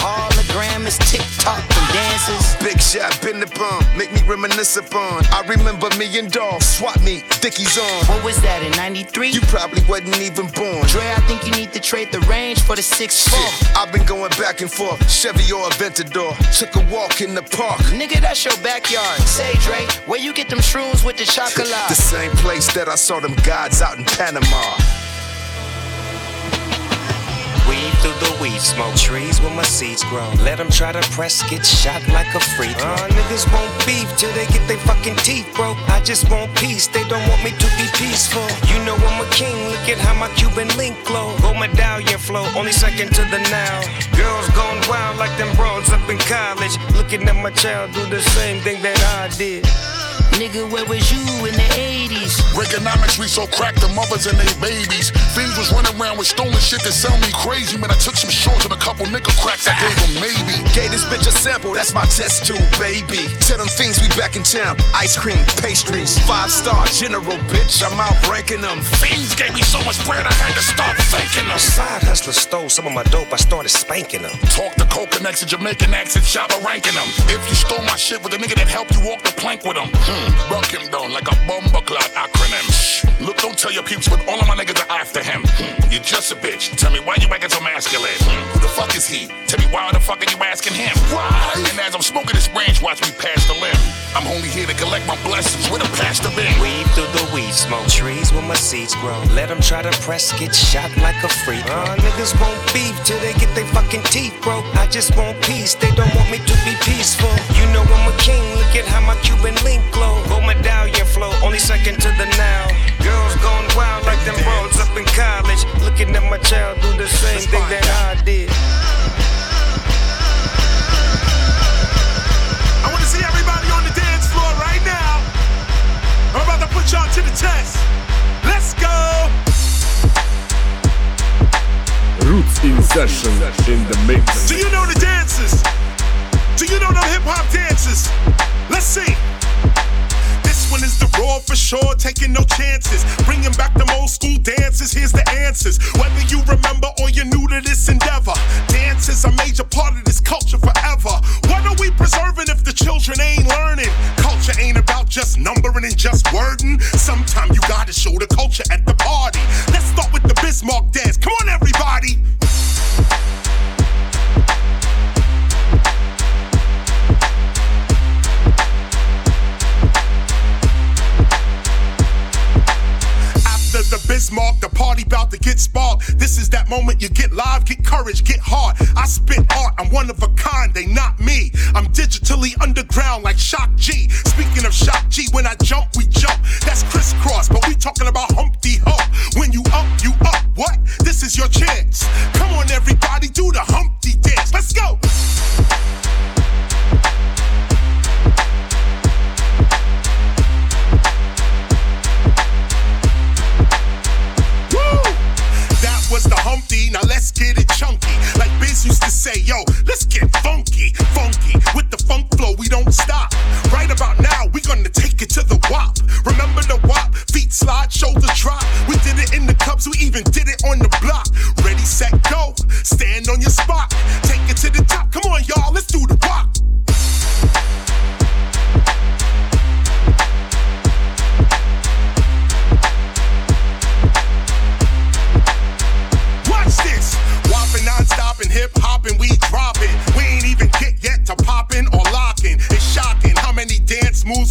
hologram, it's TikTok and dances. Big shot, been the bomb, make me reminisce upon. I remember me and Dog, swap me, Dickies on. What was that in 93? You probably wasn't even born. Dre, I think you need to trade the range for the 6'4. Shit, I've been going back and forth, Chevy or Aventador. Took a walk in the park. Nigga, that's your backyard. Say, Dre, where you get them shrooms with the chocolate? The same place that I saw them gods out in Panama. Weed through the weed smoke trees where my seeds grow. Let them try to press, get shot like a free throw. Uh, niggas want beef till they get their fucking teeth broke. I just want peace, they don't want me to be peaceful. You know I'm a king, look at how my Cuban link glow. Gold medallion flow, only second to the now. Girls gone wild like them broads up in college. Looking at my child do the same thing that I did. Nigga, where was you in the 80s? Reaganomics, we so cracked the mothers and they babies. Things was running around with stolen shit that sell me crazy. Man, I took some shorts and a couple nickel cracks. I gave them maybe. Gave this bitch a sample, that's my test tube, baby. Tell them things we back in town. Ice cream, pastries, five star general, bitch. I'm out ranking them. Fiends gave me so much bread, I had to stop thanking them. Side hustler stole some of my dope, I started spanking them. Talk the coconuts and Jamaican accent, Shabba ranking them. If you stole my shit with a nigga that helped you walk the plank with him, hmm, buck him down like a bomber cloud acronym. Shh. Look, don't tell your peeps, but all of my niggas are after him. Hmm, you're just a bitch. Tell me why you acting so masculine. Hmm, who the fuck is he? Tell me why the fuck are you asking him? Why? And as I'm smoking this branch, watch me pass the limb. I'm only here to collect my blessings with a pastor bin. Weed through the weed smoke trees where my seeds grow. Let them try to press, get shot like a free throw. Uh, niggas won't beef till they get their fucking teeth broke. I just want peace, they don't want me to be peaceful. You know I'm a king, look at how my Cuban link glow. Gold medallion flow, only second to the now. Girls gone wild like them broads up in college. Looking at my child do the same thing that I did. I want to see everybody on the dance floor right now. I'm about to put y'all to the test. Let's go. Roots in session in the mix. Do you know the dances? Do you know them hip hop dances? Let's see. One is the raw for sure, taking no chances. Bringing back them old school dances, here's the answers. Whether you remember or you're new to this endeavor, dance is a major part of this culture forever. What are we preserving if the children ain't learning? Culture ain't about just numbering and just wording. Sometimes you gotta show the culture at the party. Let's start with the Bismarck dance. Come on, everybody. Bismarck, the party bout to get sparked. This is that moment you get live, get courage, get hard. I spit art, I'm one of a kind, they not me. I'm digitally underground like Shock G. Speaking of Shock G, when I jump, we jump. That's crisscross, but we talking about Humpty Hump. When you up, you up. What? This is your chance. Come on, everybody, do the Humpty dance. Let's go. Was the Humpty, now let's get it chunky. Like Biz used to say, yo, let's get funky, funky. With the funk flow, we don't stop. Right about now, we gonna take it to the wop. Remember the wop? Feet slide, shoulder drop. We did it in the cups, we even did it on the block. Ready, set, go. Stand on your spot. Take it to the top. Come on, y'all, let's do the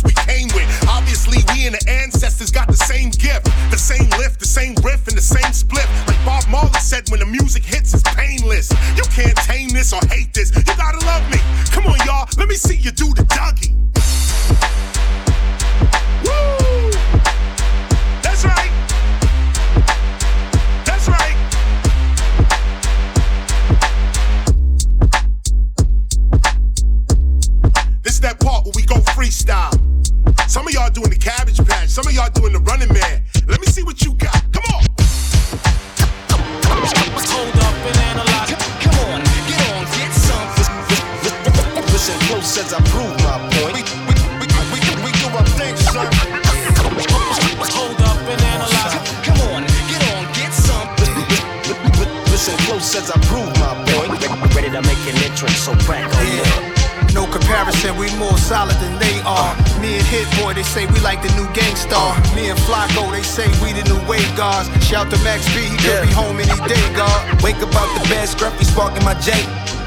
we came with. Obviously, we and the ancestors got the same gift, the same lift, the same riff, and the same split. Like Bob Marley said, when the music hits, it's painless. You can't tame this or hate this. You gotta love me. Come on, y'all. Let me see you do the Dougie. That part where we go freestyle. Some of y'all doing the cabbage patch, some of y'all doing the running man. Let me see what you got. Come on. Hold up and analyze. Come on, get on, get some. Listen close as I prove my point. We, we, we, we, we do our thing, son. Hold up and analyze. Come on, get on, get some. Listen close as I prove my point. Ready to make an entrance, so crack on Yeah. No comparison, we more solid than they are. Me and Hit Boy, they say we like the new Gang Starr. Me and Flacko, they say we the new wave guards. Shout to Max B, he could be home any day, God. Wake up out the bed, scruffy sparking my J.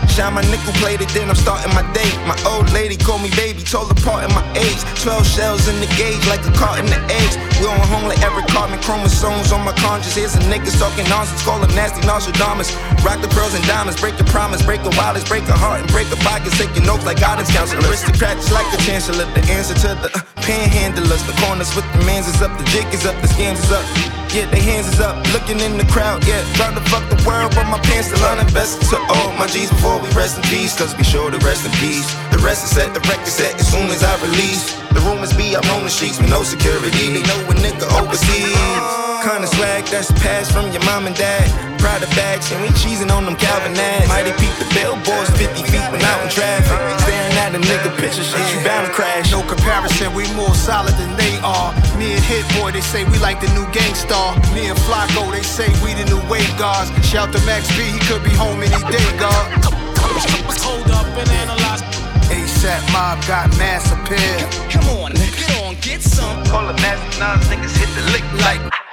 Shine my nickel plated, then I'm starting my day. My old lady called me baby, told her part in my age. 12 shells in the gauge, like a cart in the eggs. We on home like every carbon chromosomes on my conscience. Here's some niggas talking nonsense, call them nasty Nostradamus. Rock the pearls and diamonds, break the promise, break the wildest, break a heart and break the pockets. Taking notes like guidance counselor. Aristocrats like the chancellor, the answer to the uh, panhandlers. The corners with the mans is up, the jig is up, the scams is up. Yeah, they hands is up, looking in the crowd, yeah. Trying to fuck the world, but my pants still uninvested to all oh, my G's before we rest in peace. Cause we sure to rest in peace. The rest is set, the record set as soon as I release. The rumors be I'm on the streets with no security. They know a nigga overseas. Kinda swag that's passed from your mom and dad. Pride of bags, and we cheesing on them Calvin ads. Mighty peep the billboards 50 feet when out in traffic. Staring at a nigga picture shit, you bound to crash. No comparison, we more solid than they are. Me and Hit Boy, they say we like the new Gang Starr. Me and Flacko, they say we the new wave guards. Shout to Max B, he could be home any day, God. Hold up and analyze. ASAP Mob got mass appeal. Come on, get on, get some. Call it nasty nines, niggas hit the lick like.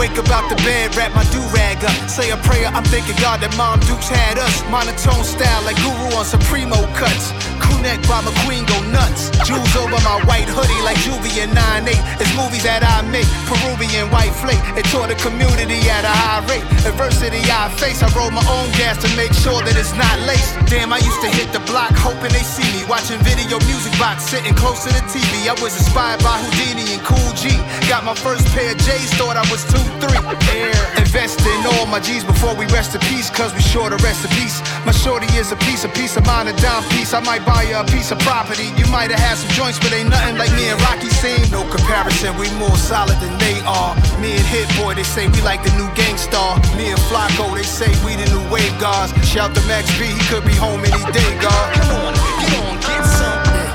Wake up out the bed, wrap my do-rag up. Say a prayer, I'm thanking God that Mom Dukes had us. Monotone style like Guru on Supremo cuts. Crew by McQueen go nuts. Jewels over my white hoodie like Juvie and 9-8. It's movies that I make, Peruvian white flake. It taught the community at a high rate. Adversity I face, I roll my own gas to make sure that it's not laced. Damn, I used to hit the block hoping they see me. Watching video music box, sitting close to the TV. I was inspired by Whodini and Kool G. Got my first pair of J's, thought I was three. Air. Invest in all my G's before we rest in peace, cause we sure to rest in peace. My shorty is a piece, a piece of mine, a dime piece. I might buy you a piece of property. You might have had some joints, but ain't nothing like me and Rocky seen. No comparison, we more solid than they are. Me and Hit Boy, they say we like the new Gang Starr. Me and Flacko, they say we the new wave guards. Shout to Max B, he could be home any day, God. Come on, you on, get something.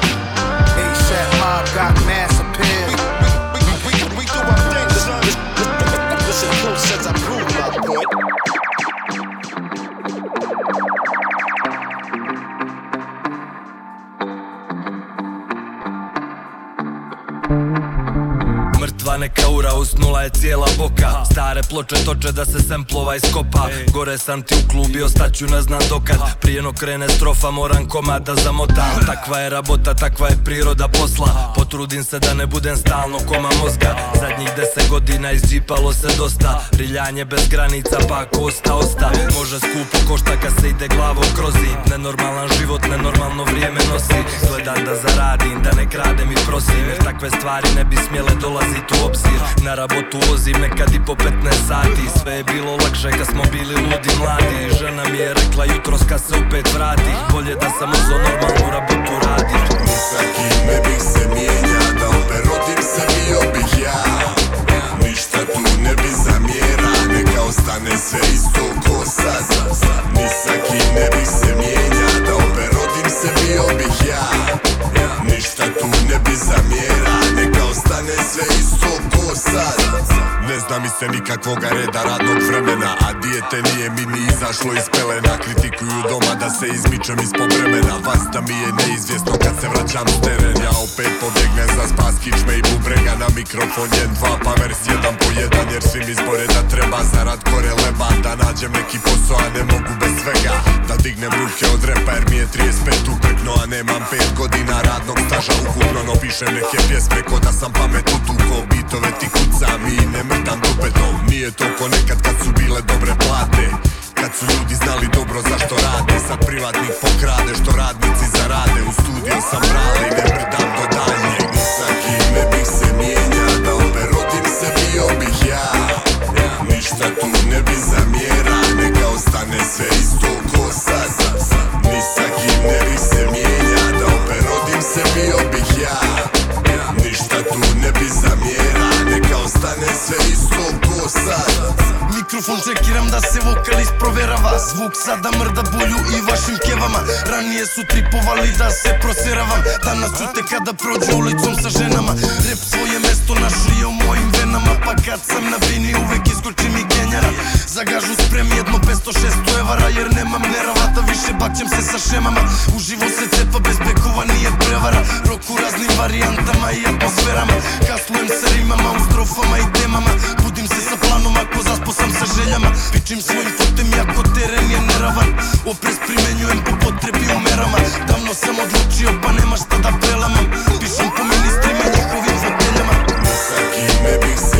ASAP Mob got mass. 12 eura uz nula je cijela boka. Stare ploče toče da se semplova iskopa. Gore sam ti u klubi, ostaću ne znam dokad. Prije no krene strofa moram komada da zamotam Takva je rabota, takva je priroda posla. Potrudim se da ne budem stalno koma mozga. Zadnjih deset godina izđipalo se dosta. Riljanje bez granica pa ako osta osta. Može skupo košta kad se ide glavo kroz zid. Nenormalan život, nenormalno vrijeme nosi. Gledam da zaradim, da ne kradem i prosim. Jer takve stvari ne bi smjele dolaziti u obzir. Na rabotu vozim nekad i po 15 sati. Sve je bilo lakše kad smo bili ludi mladi. Žena mi je rekla jutros kad se opet vrati. Bolje da sam uzo normalnu rabotu radi. Sa ne bih se mijenja Da opet rodim se bio bih ja. Ništa tu ne bi zamjera Neka ostane sve isto ko sad. Ni sa kim ne bih se mijenja Da opet se bio bih ja. Ništa tu ne bi zamjera Neka ostane sve isto ko sad Ne zna mi se nikakvoga reda radnog vremena A dijete nije mi ni izašlo iz pelena. Kritikuju doma da se izmičem ispod vremena Vas da mi je neizvjesno kad se vraćam s teren. Ja opet pobjegnem za spas kičme i bubrega Na mikrofon jen dva pa vers jedan po jedan Jer svi mi zbore da treba zarad kore leba. Da nađem neki posao a ne mogu bez svega. Da dignem ruke od repa jer mi je 35 ukrkno A nemam 5 godina radnog staža. Ukupno No pišem neke pjesme ko da sam pamet utuko Bitove ti kucam i ne mrtam dupetom Nije to ko nekad kad su bile dobre plate Kad su ljudi znali dobro zašto rade. Sad privatnik pokrade što radnici zarade. U studio sam brale i ne mrdam do daljnjeg. Ni ne bih se mijenja Da opet rodim se bio bih ja. Ništa tu ne bi zamjera Neka ostane sve isto Mikrofon čekiram da se vokalist proverava. Zvuk sada mrda bulju i vašim kevama Ranije su tripovali da se proseravam Danas čute kada prođe ulicom sa ženama Rep svoje mesto našli venama Pa kad sam na bini uvek iskoči mi genjara Zagažu sprem jedno 500-600 evara Jer nemam neravata, više bakćem se sa šemama. Uživo se cepa bez bekova nije prevara. Rok u raznim varijantama i atmosferama. Kaslujem sa rimama u i temama. Budim se sa planom ako zaspo sam sa željama. Pičim svojim putem jako teren je neravan. Oprez primenjujem po potrebi u merama. Davno sam odlučio pa nema šta da prelamam. Pišem po ministrima i njihovim foteljama Ni sa kim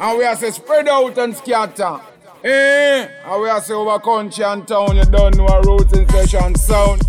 And we are say spread out and scatter. Eh? And we are say over country and town, you don't know a rooting session sound.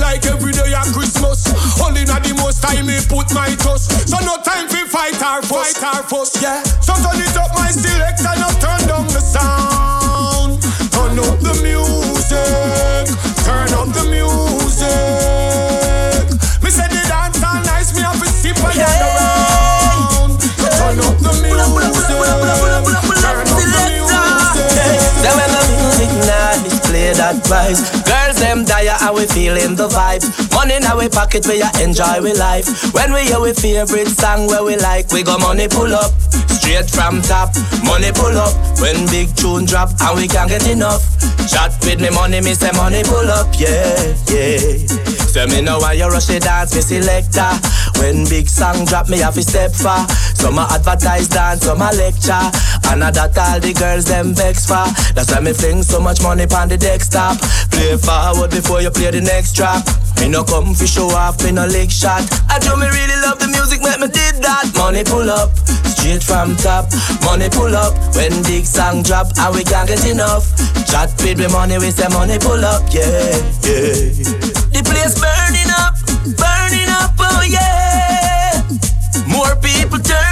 Like every day a Christmas Only not the most time me put my trust So no time for fight or fuss, fight or fuss, yeah So turn it up my selector Now turn down the sound Turn up the music Turn up the music Me say the dance all nice Me have to sip another round Turn up the music Turn up the music Then when the music nice, play that vibes. Girls them dire and we feeling the vibes. Money in our pocket, we enjoy we life. When we hear we favorite song where we like, we go money pull up. Straight from top, money pull up. When big tune drop and we can't get enough. Chat with me money, me say money pull up, yeah, yeah. Say me know why you rush the dance, me selector. When big song drop, me have to step far. Some a advertise dance, some a lecture. And I that all the girls them vex for. That's why me fling so much money on the desktop. Play forward before you play the next track. Me no come for show off, me no lick shot. I do me really love the music, make me did that. Money pull up, straight from top. Money pull up when big song drop and we can't get enough. Chat with me money, we say money pull up, yeah, yeah. The place burning up, burning up, oh yeah. More people turning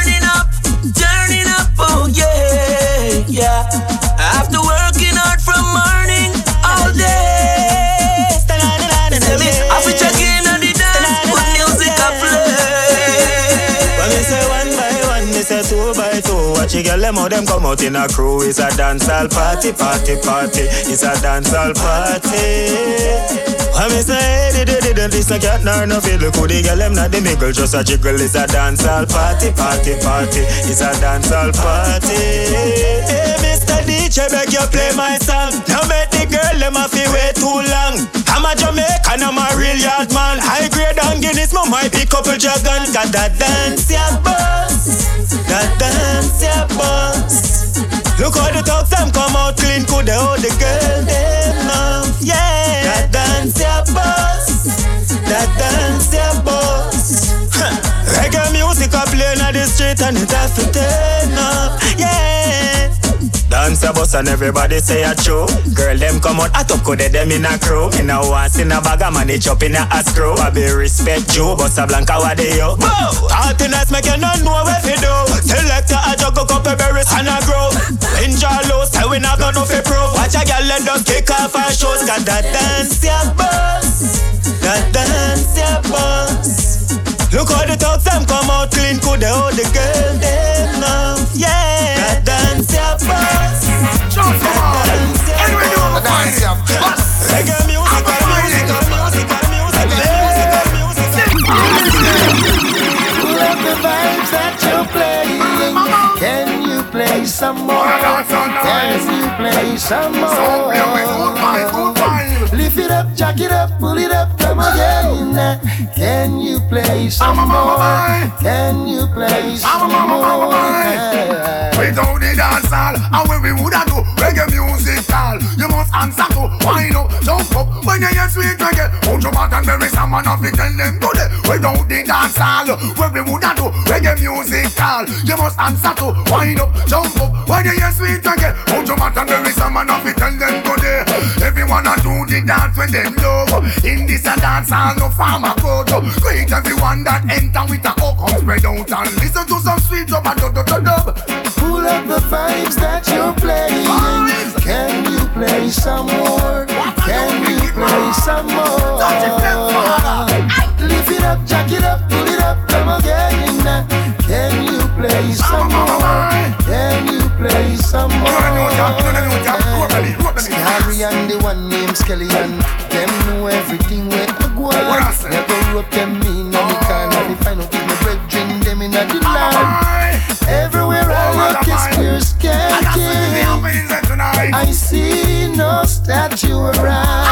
girl them how them come out in a crew. It's a dancehall party, party, party. It's a dancehall party. When me say hey, did did did this no cat nor no fiddle. Could the girl them not the mickle, just a jiggle. It's a dancehall party, party, party. It's a dancehall party. Hey, Mr. DJ, beg you play my song. Now make the girl them a fi wait too long. I'm a Jamaican, I'm a real yard man. High grade and Guinness, my might be couple dragons. Got that dance, yeah, boss. That dance, yeah, boss. Look how the top them come out clean, could they hold the girl them love, yeah. That dance, yeah, boss. That dance, yeah, boss. Reggae music a playing on the street and it have to turn up, yeah. Dance a bus and everybody say a true. Girl them come out, I talk with them in a crew. In a once in a bag of money chop in a screw. I be respect you, Bossa Blanca what they yo. Party nights make you not know what to do. Selector a juggle couple berries and a grow. Enjoy low, say we not got no fi prove. Watch a girl let us kick off our shows. Got that dance, yeah, boss. That dance, yeah, boss. Look how the talks them come out clean, could they oh, hold the girl them some more? Can you play some more? Lift it up, jack it up, pull it up, come again. Can you play some more? Can you play some more? Without the dance hall, and we woulda do reggae music hall, you must answer to wind up, jump up when you hear sweet reggae. Hold your back and bury some man off tell them to the without the dance hall, when we woulda do reggae music hall, you must answer to wind up, jump up when you hear sweet reggae. Hold your back and bury some man off tell them to the everyone a do the dance when them love. In this a dance hall, no farmer go to. Greet everyone that enter with a hook spread out and listen to some sweet dub and dub dub dub love the vibes that you're playing. Can you play some more? Can you play some more? Lift it up, jack it up, pull it up, come again. Can you play some more? Can you play some more? Harry and the one named Skelly and them know everything where I go. Never rope them in, and they can't find out if my brethren them in the land. Everywhere I look is clear skanking. I see no statue around.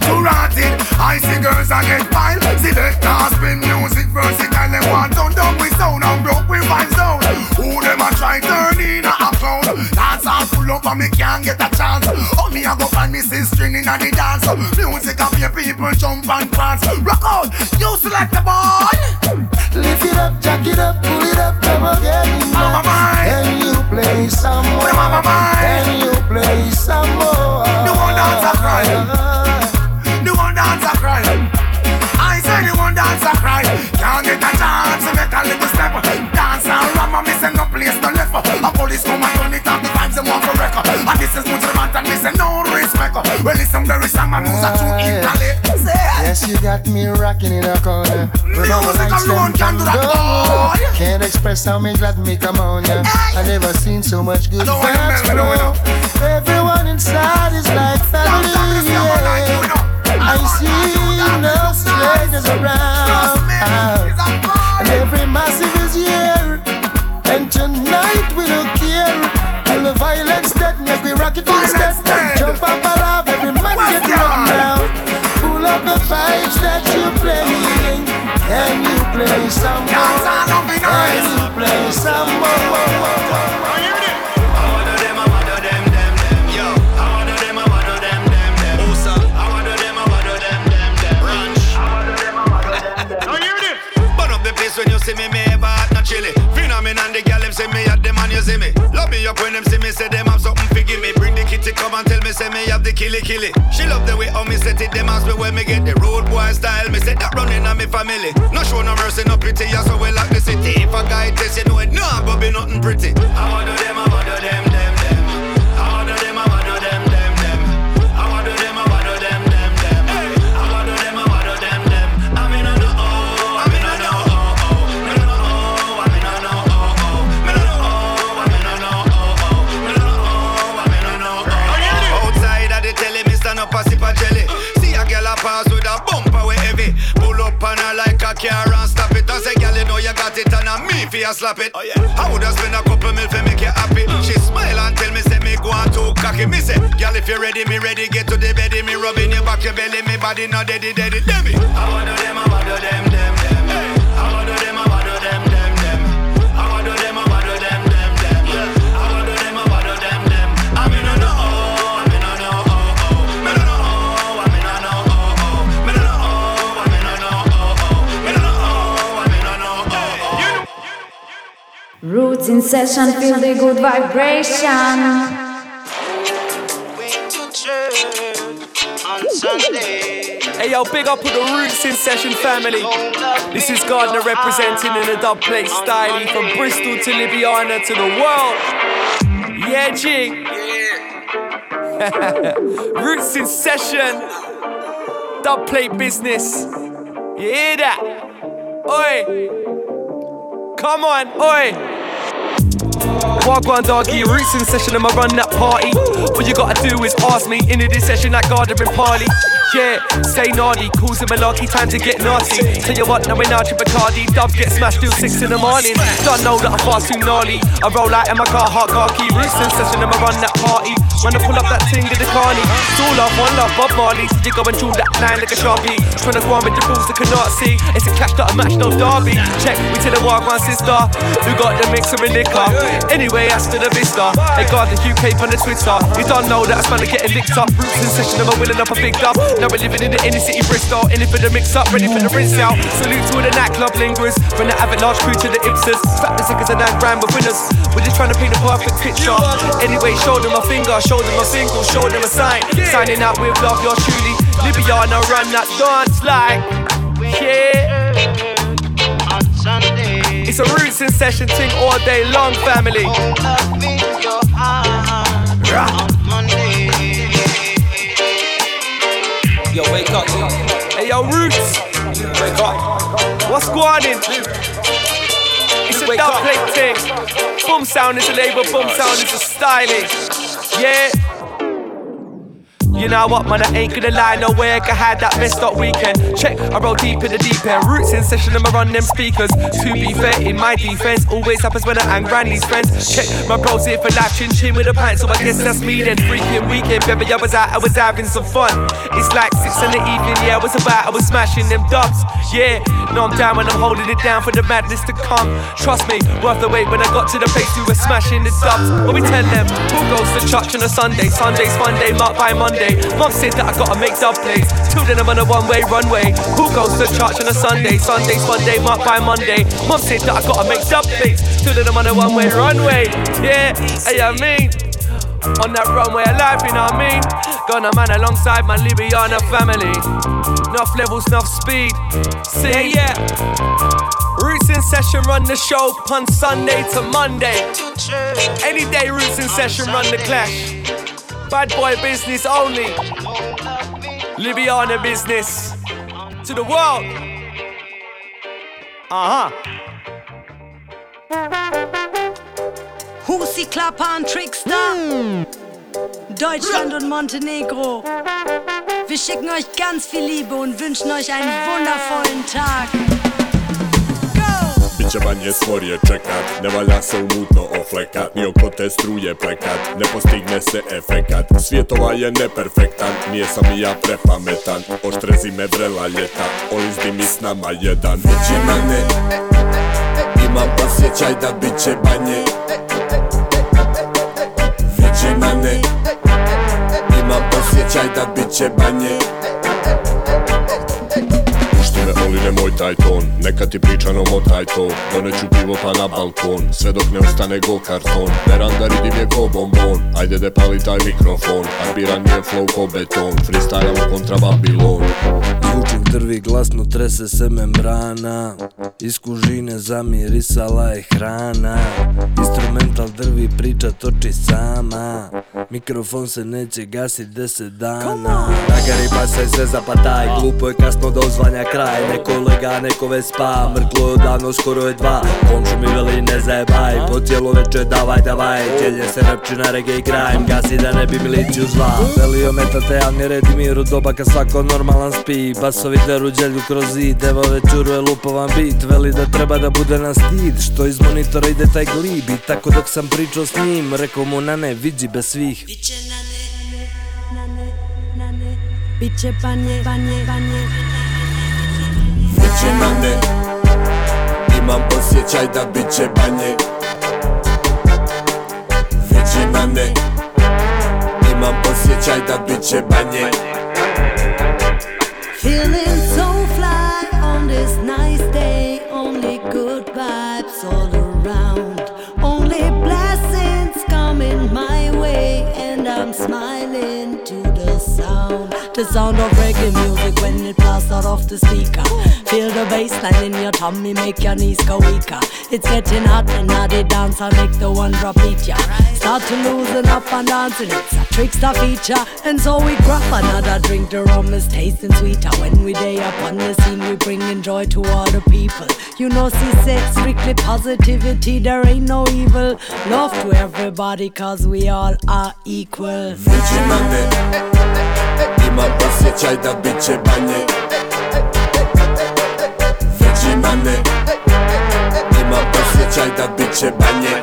Too rotted, I see girls I get fine. Selectors spin music versatile. They want done down with sound and broke with fine sound. Who them a try turn in a clown? Dance all full up and me can't get a chance. Oh me a go find me sister in the dance. Music of your people jump and dance. Rock out, you select the boy. Lift it up, jack it up, pull it up, come again. Can you play some more? Can you play some more? The one dance a cry. The one dance a cry. I say the one dance a cry. Can't get a chance to make a little step. Dance and ram me say no place to left. Police come and turn it up, the vibes them want for record. And this is much man and me say no respect. Well listen very some man who's a true Italy. Yes, you got me rocking in a corner. With all the lights them can do that. Can't express how me glad me come on ya. I never seen so much good wanna vibes melt, I don't flow. Everyone inside is like family. yeah. I see no strangers around. And every massive is here. And tonight we don't care. All the violence that make we rock it instead. Jump up alive, every man get run down. Pull up the vibes that you playing. Can you play some more? Can you play some more? Burn up the place when you see me, me ever not chilly. Phenomenon, the gal them say me me. Up when them see me, say them have something for give me. Bring the kitty, come and tell me, say me have the killy killy. She love the way how me set it, them ask me where me get the road boy style. Me say that running on me family. No show no mercy, no pity, yeah, so we like the city. If a guy test, you know it, no, but be nothing pretty. I want to them, I want to them, them. Slap it. I woulda spend a couple mil for make you happy. She smile and tell me, say me go on too cocky. Me say, girl, if you ready, me ready. Get to the bed, me rubbing your back, your belly, me body not deady, deady, deady. Session, feel the good vibration. Hey yo, big up to the Roots in Session family. This is Gardner representing in the dub plate style from Bristol to Ljubljana to the world. Yeah, G. Roots in Session. Dub plate business. You hear that? Oi. Come on, oi. Wagwan doggy, roots in session, I'ma run that party. All you gotta do is ask me into this session like Gardner and Parley. Yeah, say naughty, calls him malarkey, time to get naughty. Tell you what, now we're now Bacardi, dubs get smashed till six in the morning. Don't know that I'm far too gnarly. I roll out in my car, hot key. roots in session, I'ma run that party. When I pull up that thing to the carny, it's all love, one love, Bob Marley. So you going through that line like a sharpie. Trying to go on with the rules that cannot see. It's a clash, not a match, no derby. Check, we tell the Wagwan sister, who got the mixer and liquor. Anyway, hasta the vista. Hey, God, the UK on the Twitter. You don't know that I'm trying to get it licked up. Roots in session, and I'm willing up a big dub. Now we're living in the inner city Bristol. In it for the mix up, ready for the rinse out. Salute to all the nightclub linguists. From the Avalanche crew to the Ipsers. Strap the sickers and nine grand with winners. We're just trying to paint a perfect picture. Anyway, show them a finger, show them a single, show them a sign. Signing out with love, yours truly. Libyana run that dance like. Yeah. It's a roots in session thing all day long, family. Rah. Hey yo, Roots. Wake up. What's going on? It's a double play thing. Boom sound is a label, boom sound is a styling. Yeah. You know what, man, I ain't gonna lie, no way I can hide that messed up weekend. Check, I roll deep in the deep end. Roots in session, I'ma run them speakers. To be fair, in my defense, always happens when I hang around these friends. Check, my bros here for life, chin chin with a pint, so I guess that's me then. Freaking weekend, baby, I was out, I was having some fun. It's like six in the evening, yeah, I was about, I was smashing them dubs. Yeah, no, I'm down when I'm holding it down for the madness to come. Trust me, worth the wait when I got to the place, we were smashing the dubs. But we tell them, who goes to church on a Sunday? Sunday's fun day, marked by Monday. Mom said that I gotta make dub plays. Till then, I'm on a one way runway. Who goes to church on a Sunday? Sunday's fun day, marked by Monday. Mom said that I gotta make dub plays. Till then, I'm on a one way runway. Yeah, hey, I mean. On that runway of life, you know what I mean? Gonna man alongside my Libyana family. Enough levels, enough speed. See, yeah. Roots in session, run the show on Sunday to Monday. Any day, Roots in session, run the clash. Bad boy business only. Libyana business. To the world. Huh. Husi Klappern Trickster. Deutschland und Montenegro. Wir schicken euch ganz viel Liebe und wünschen euch einen wundervollen Tag. Bićevanje svorije čekat. Ne valja se u mutno oflekat. Ni oko te struje plekat Ne postigne se efekat. Svijetova je neperfektan. Nije sam i ja prepametan. Oštrezi me vrela ljeta. Olizdi mi s nama jedan. Većina ne Imam osjećaj da bit će banje. Većina ne Imam osjećaj da bit će banje Oli nemoj taj ton. Neka ti pričano motaj to Doneću pivo pa na balkon. Sve dok ne ostane go karton. Veranda ridim je ko bombon. Ajde de pali taj mikrofon. Arbiran je flow ko beton. Freestylam kontra Babilon Zvučim drvi glasno trese se membrana. Iz kužine zamirisala je hrana. Instrumental drvi priča toči sama. Mikrofon se neće gasit deset dana. Nagari pa se sve zapataj Glupo je kasno da uzvanja kraj. Neko lega, neko vespa Mrklo je odavno, skoro je dva. Komšu mi veli ne zajebaj. Po cijelo veče davaj, davaj. Đelje se rapčina reggae grime. Gasi da ne bi miliciju zva Velio metate javni red i mir. U doba kad svako normalan spi Basovi deru đelju kroz zid Evo već uruje lupovan bit. Veli da treba da bude na stid Što iz monitora ide taj glib. I tako dok sam pričao s njim Rekao mu na ne, viđi bez svih. Biće banje, banje, banje. Većina ne Imam osjećaj da bit će banje Većina ne Imam osjećaj da bit će banje Feeling so fly on this nice The sound of reggae music when it blasts out of the speaker. Feel the bass line in your tummy, make your knees go weaker. It's getting hot and now the dance I make the one drop beat ya. Start to loosen up and dancing, it's a trickster feature. And so we grab another drink, the rum is tasting sweeter. When we day up on the scene, we bringing joy to all the people. You know, see, sex, strictly positivity, there ain't no evil. Love to everybody, cause we all are equal. Većina ma pasję, czaj da bicie banie. Wydzimane Nie ma pasję, czaj da bicie banie.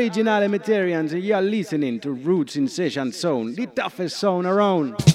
original Emeterians, and you are listening to Roots in Session Zone, the toughest zone around.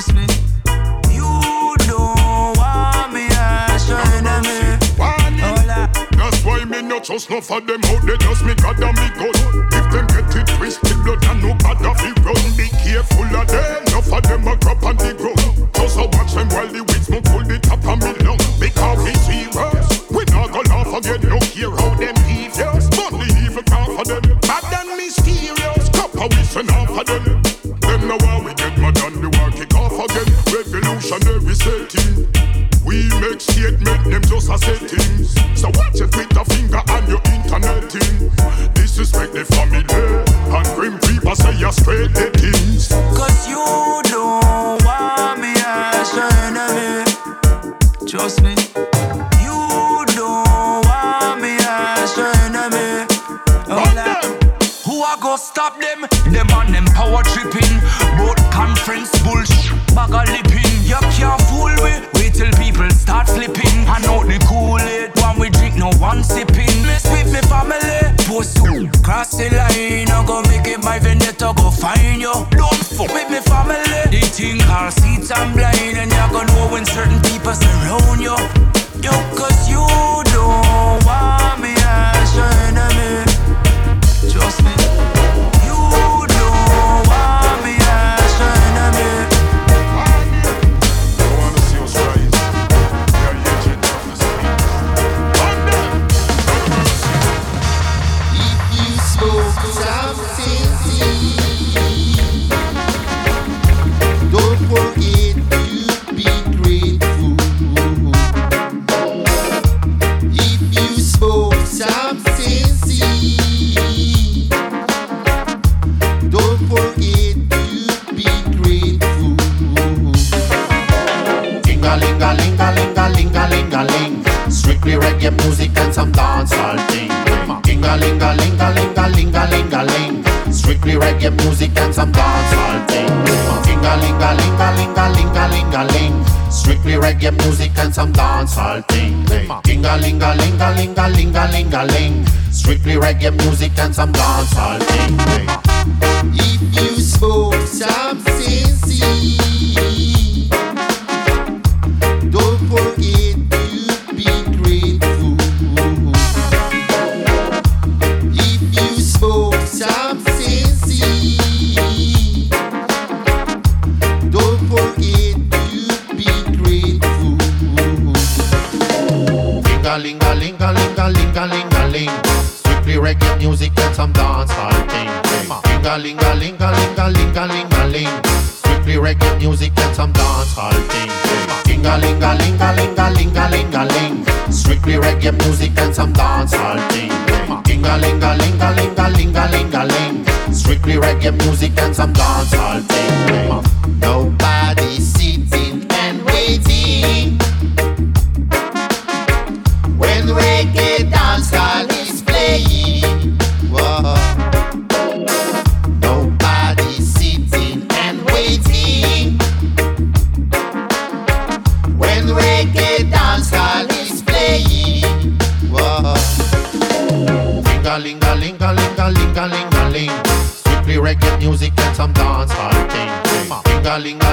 trust. You don't want me as your enemy. That's why me not trust no for them out. They just me God and me God.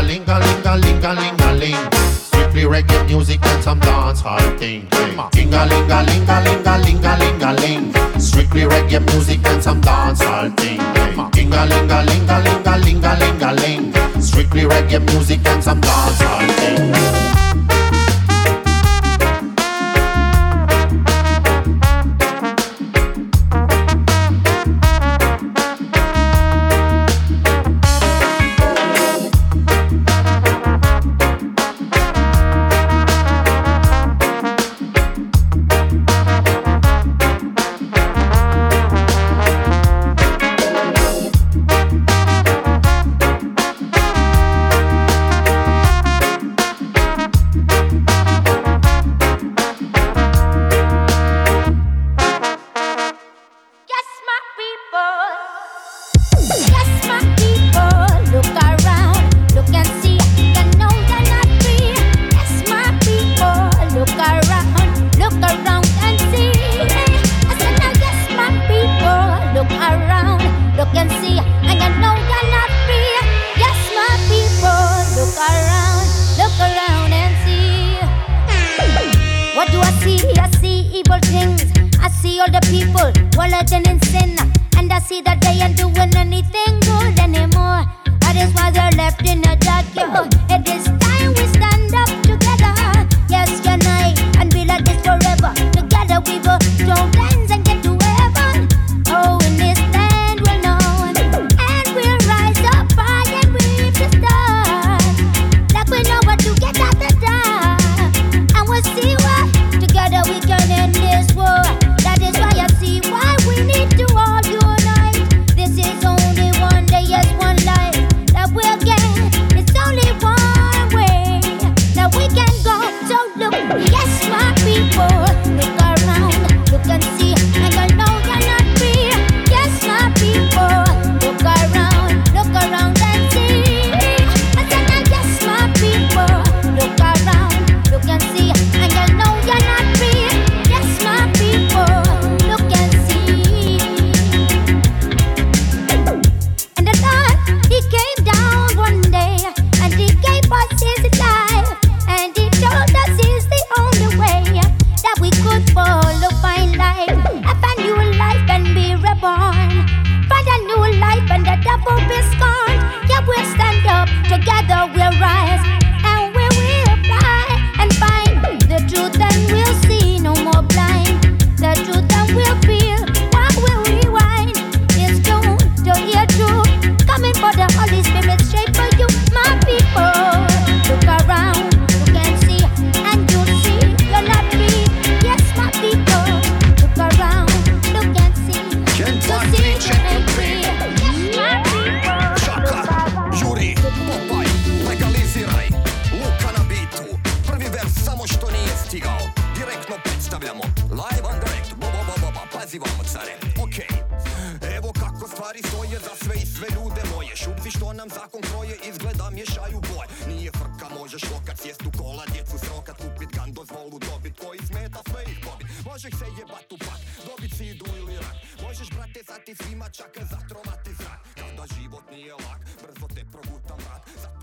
ling a ling a ling a ling a ling. Strictly reggae music and some dancehall thing. Ling a ling a ling a ling a ling a ling a ling. Strictly reggae music and some dancehall thing. Ling a ling a ling a ling a ling a ling a ling. Strictly reggae music and some dancehall thing.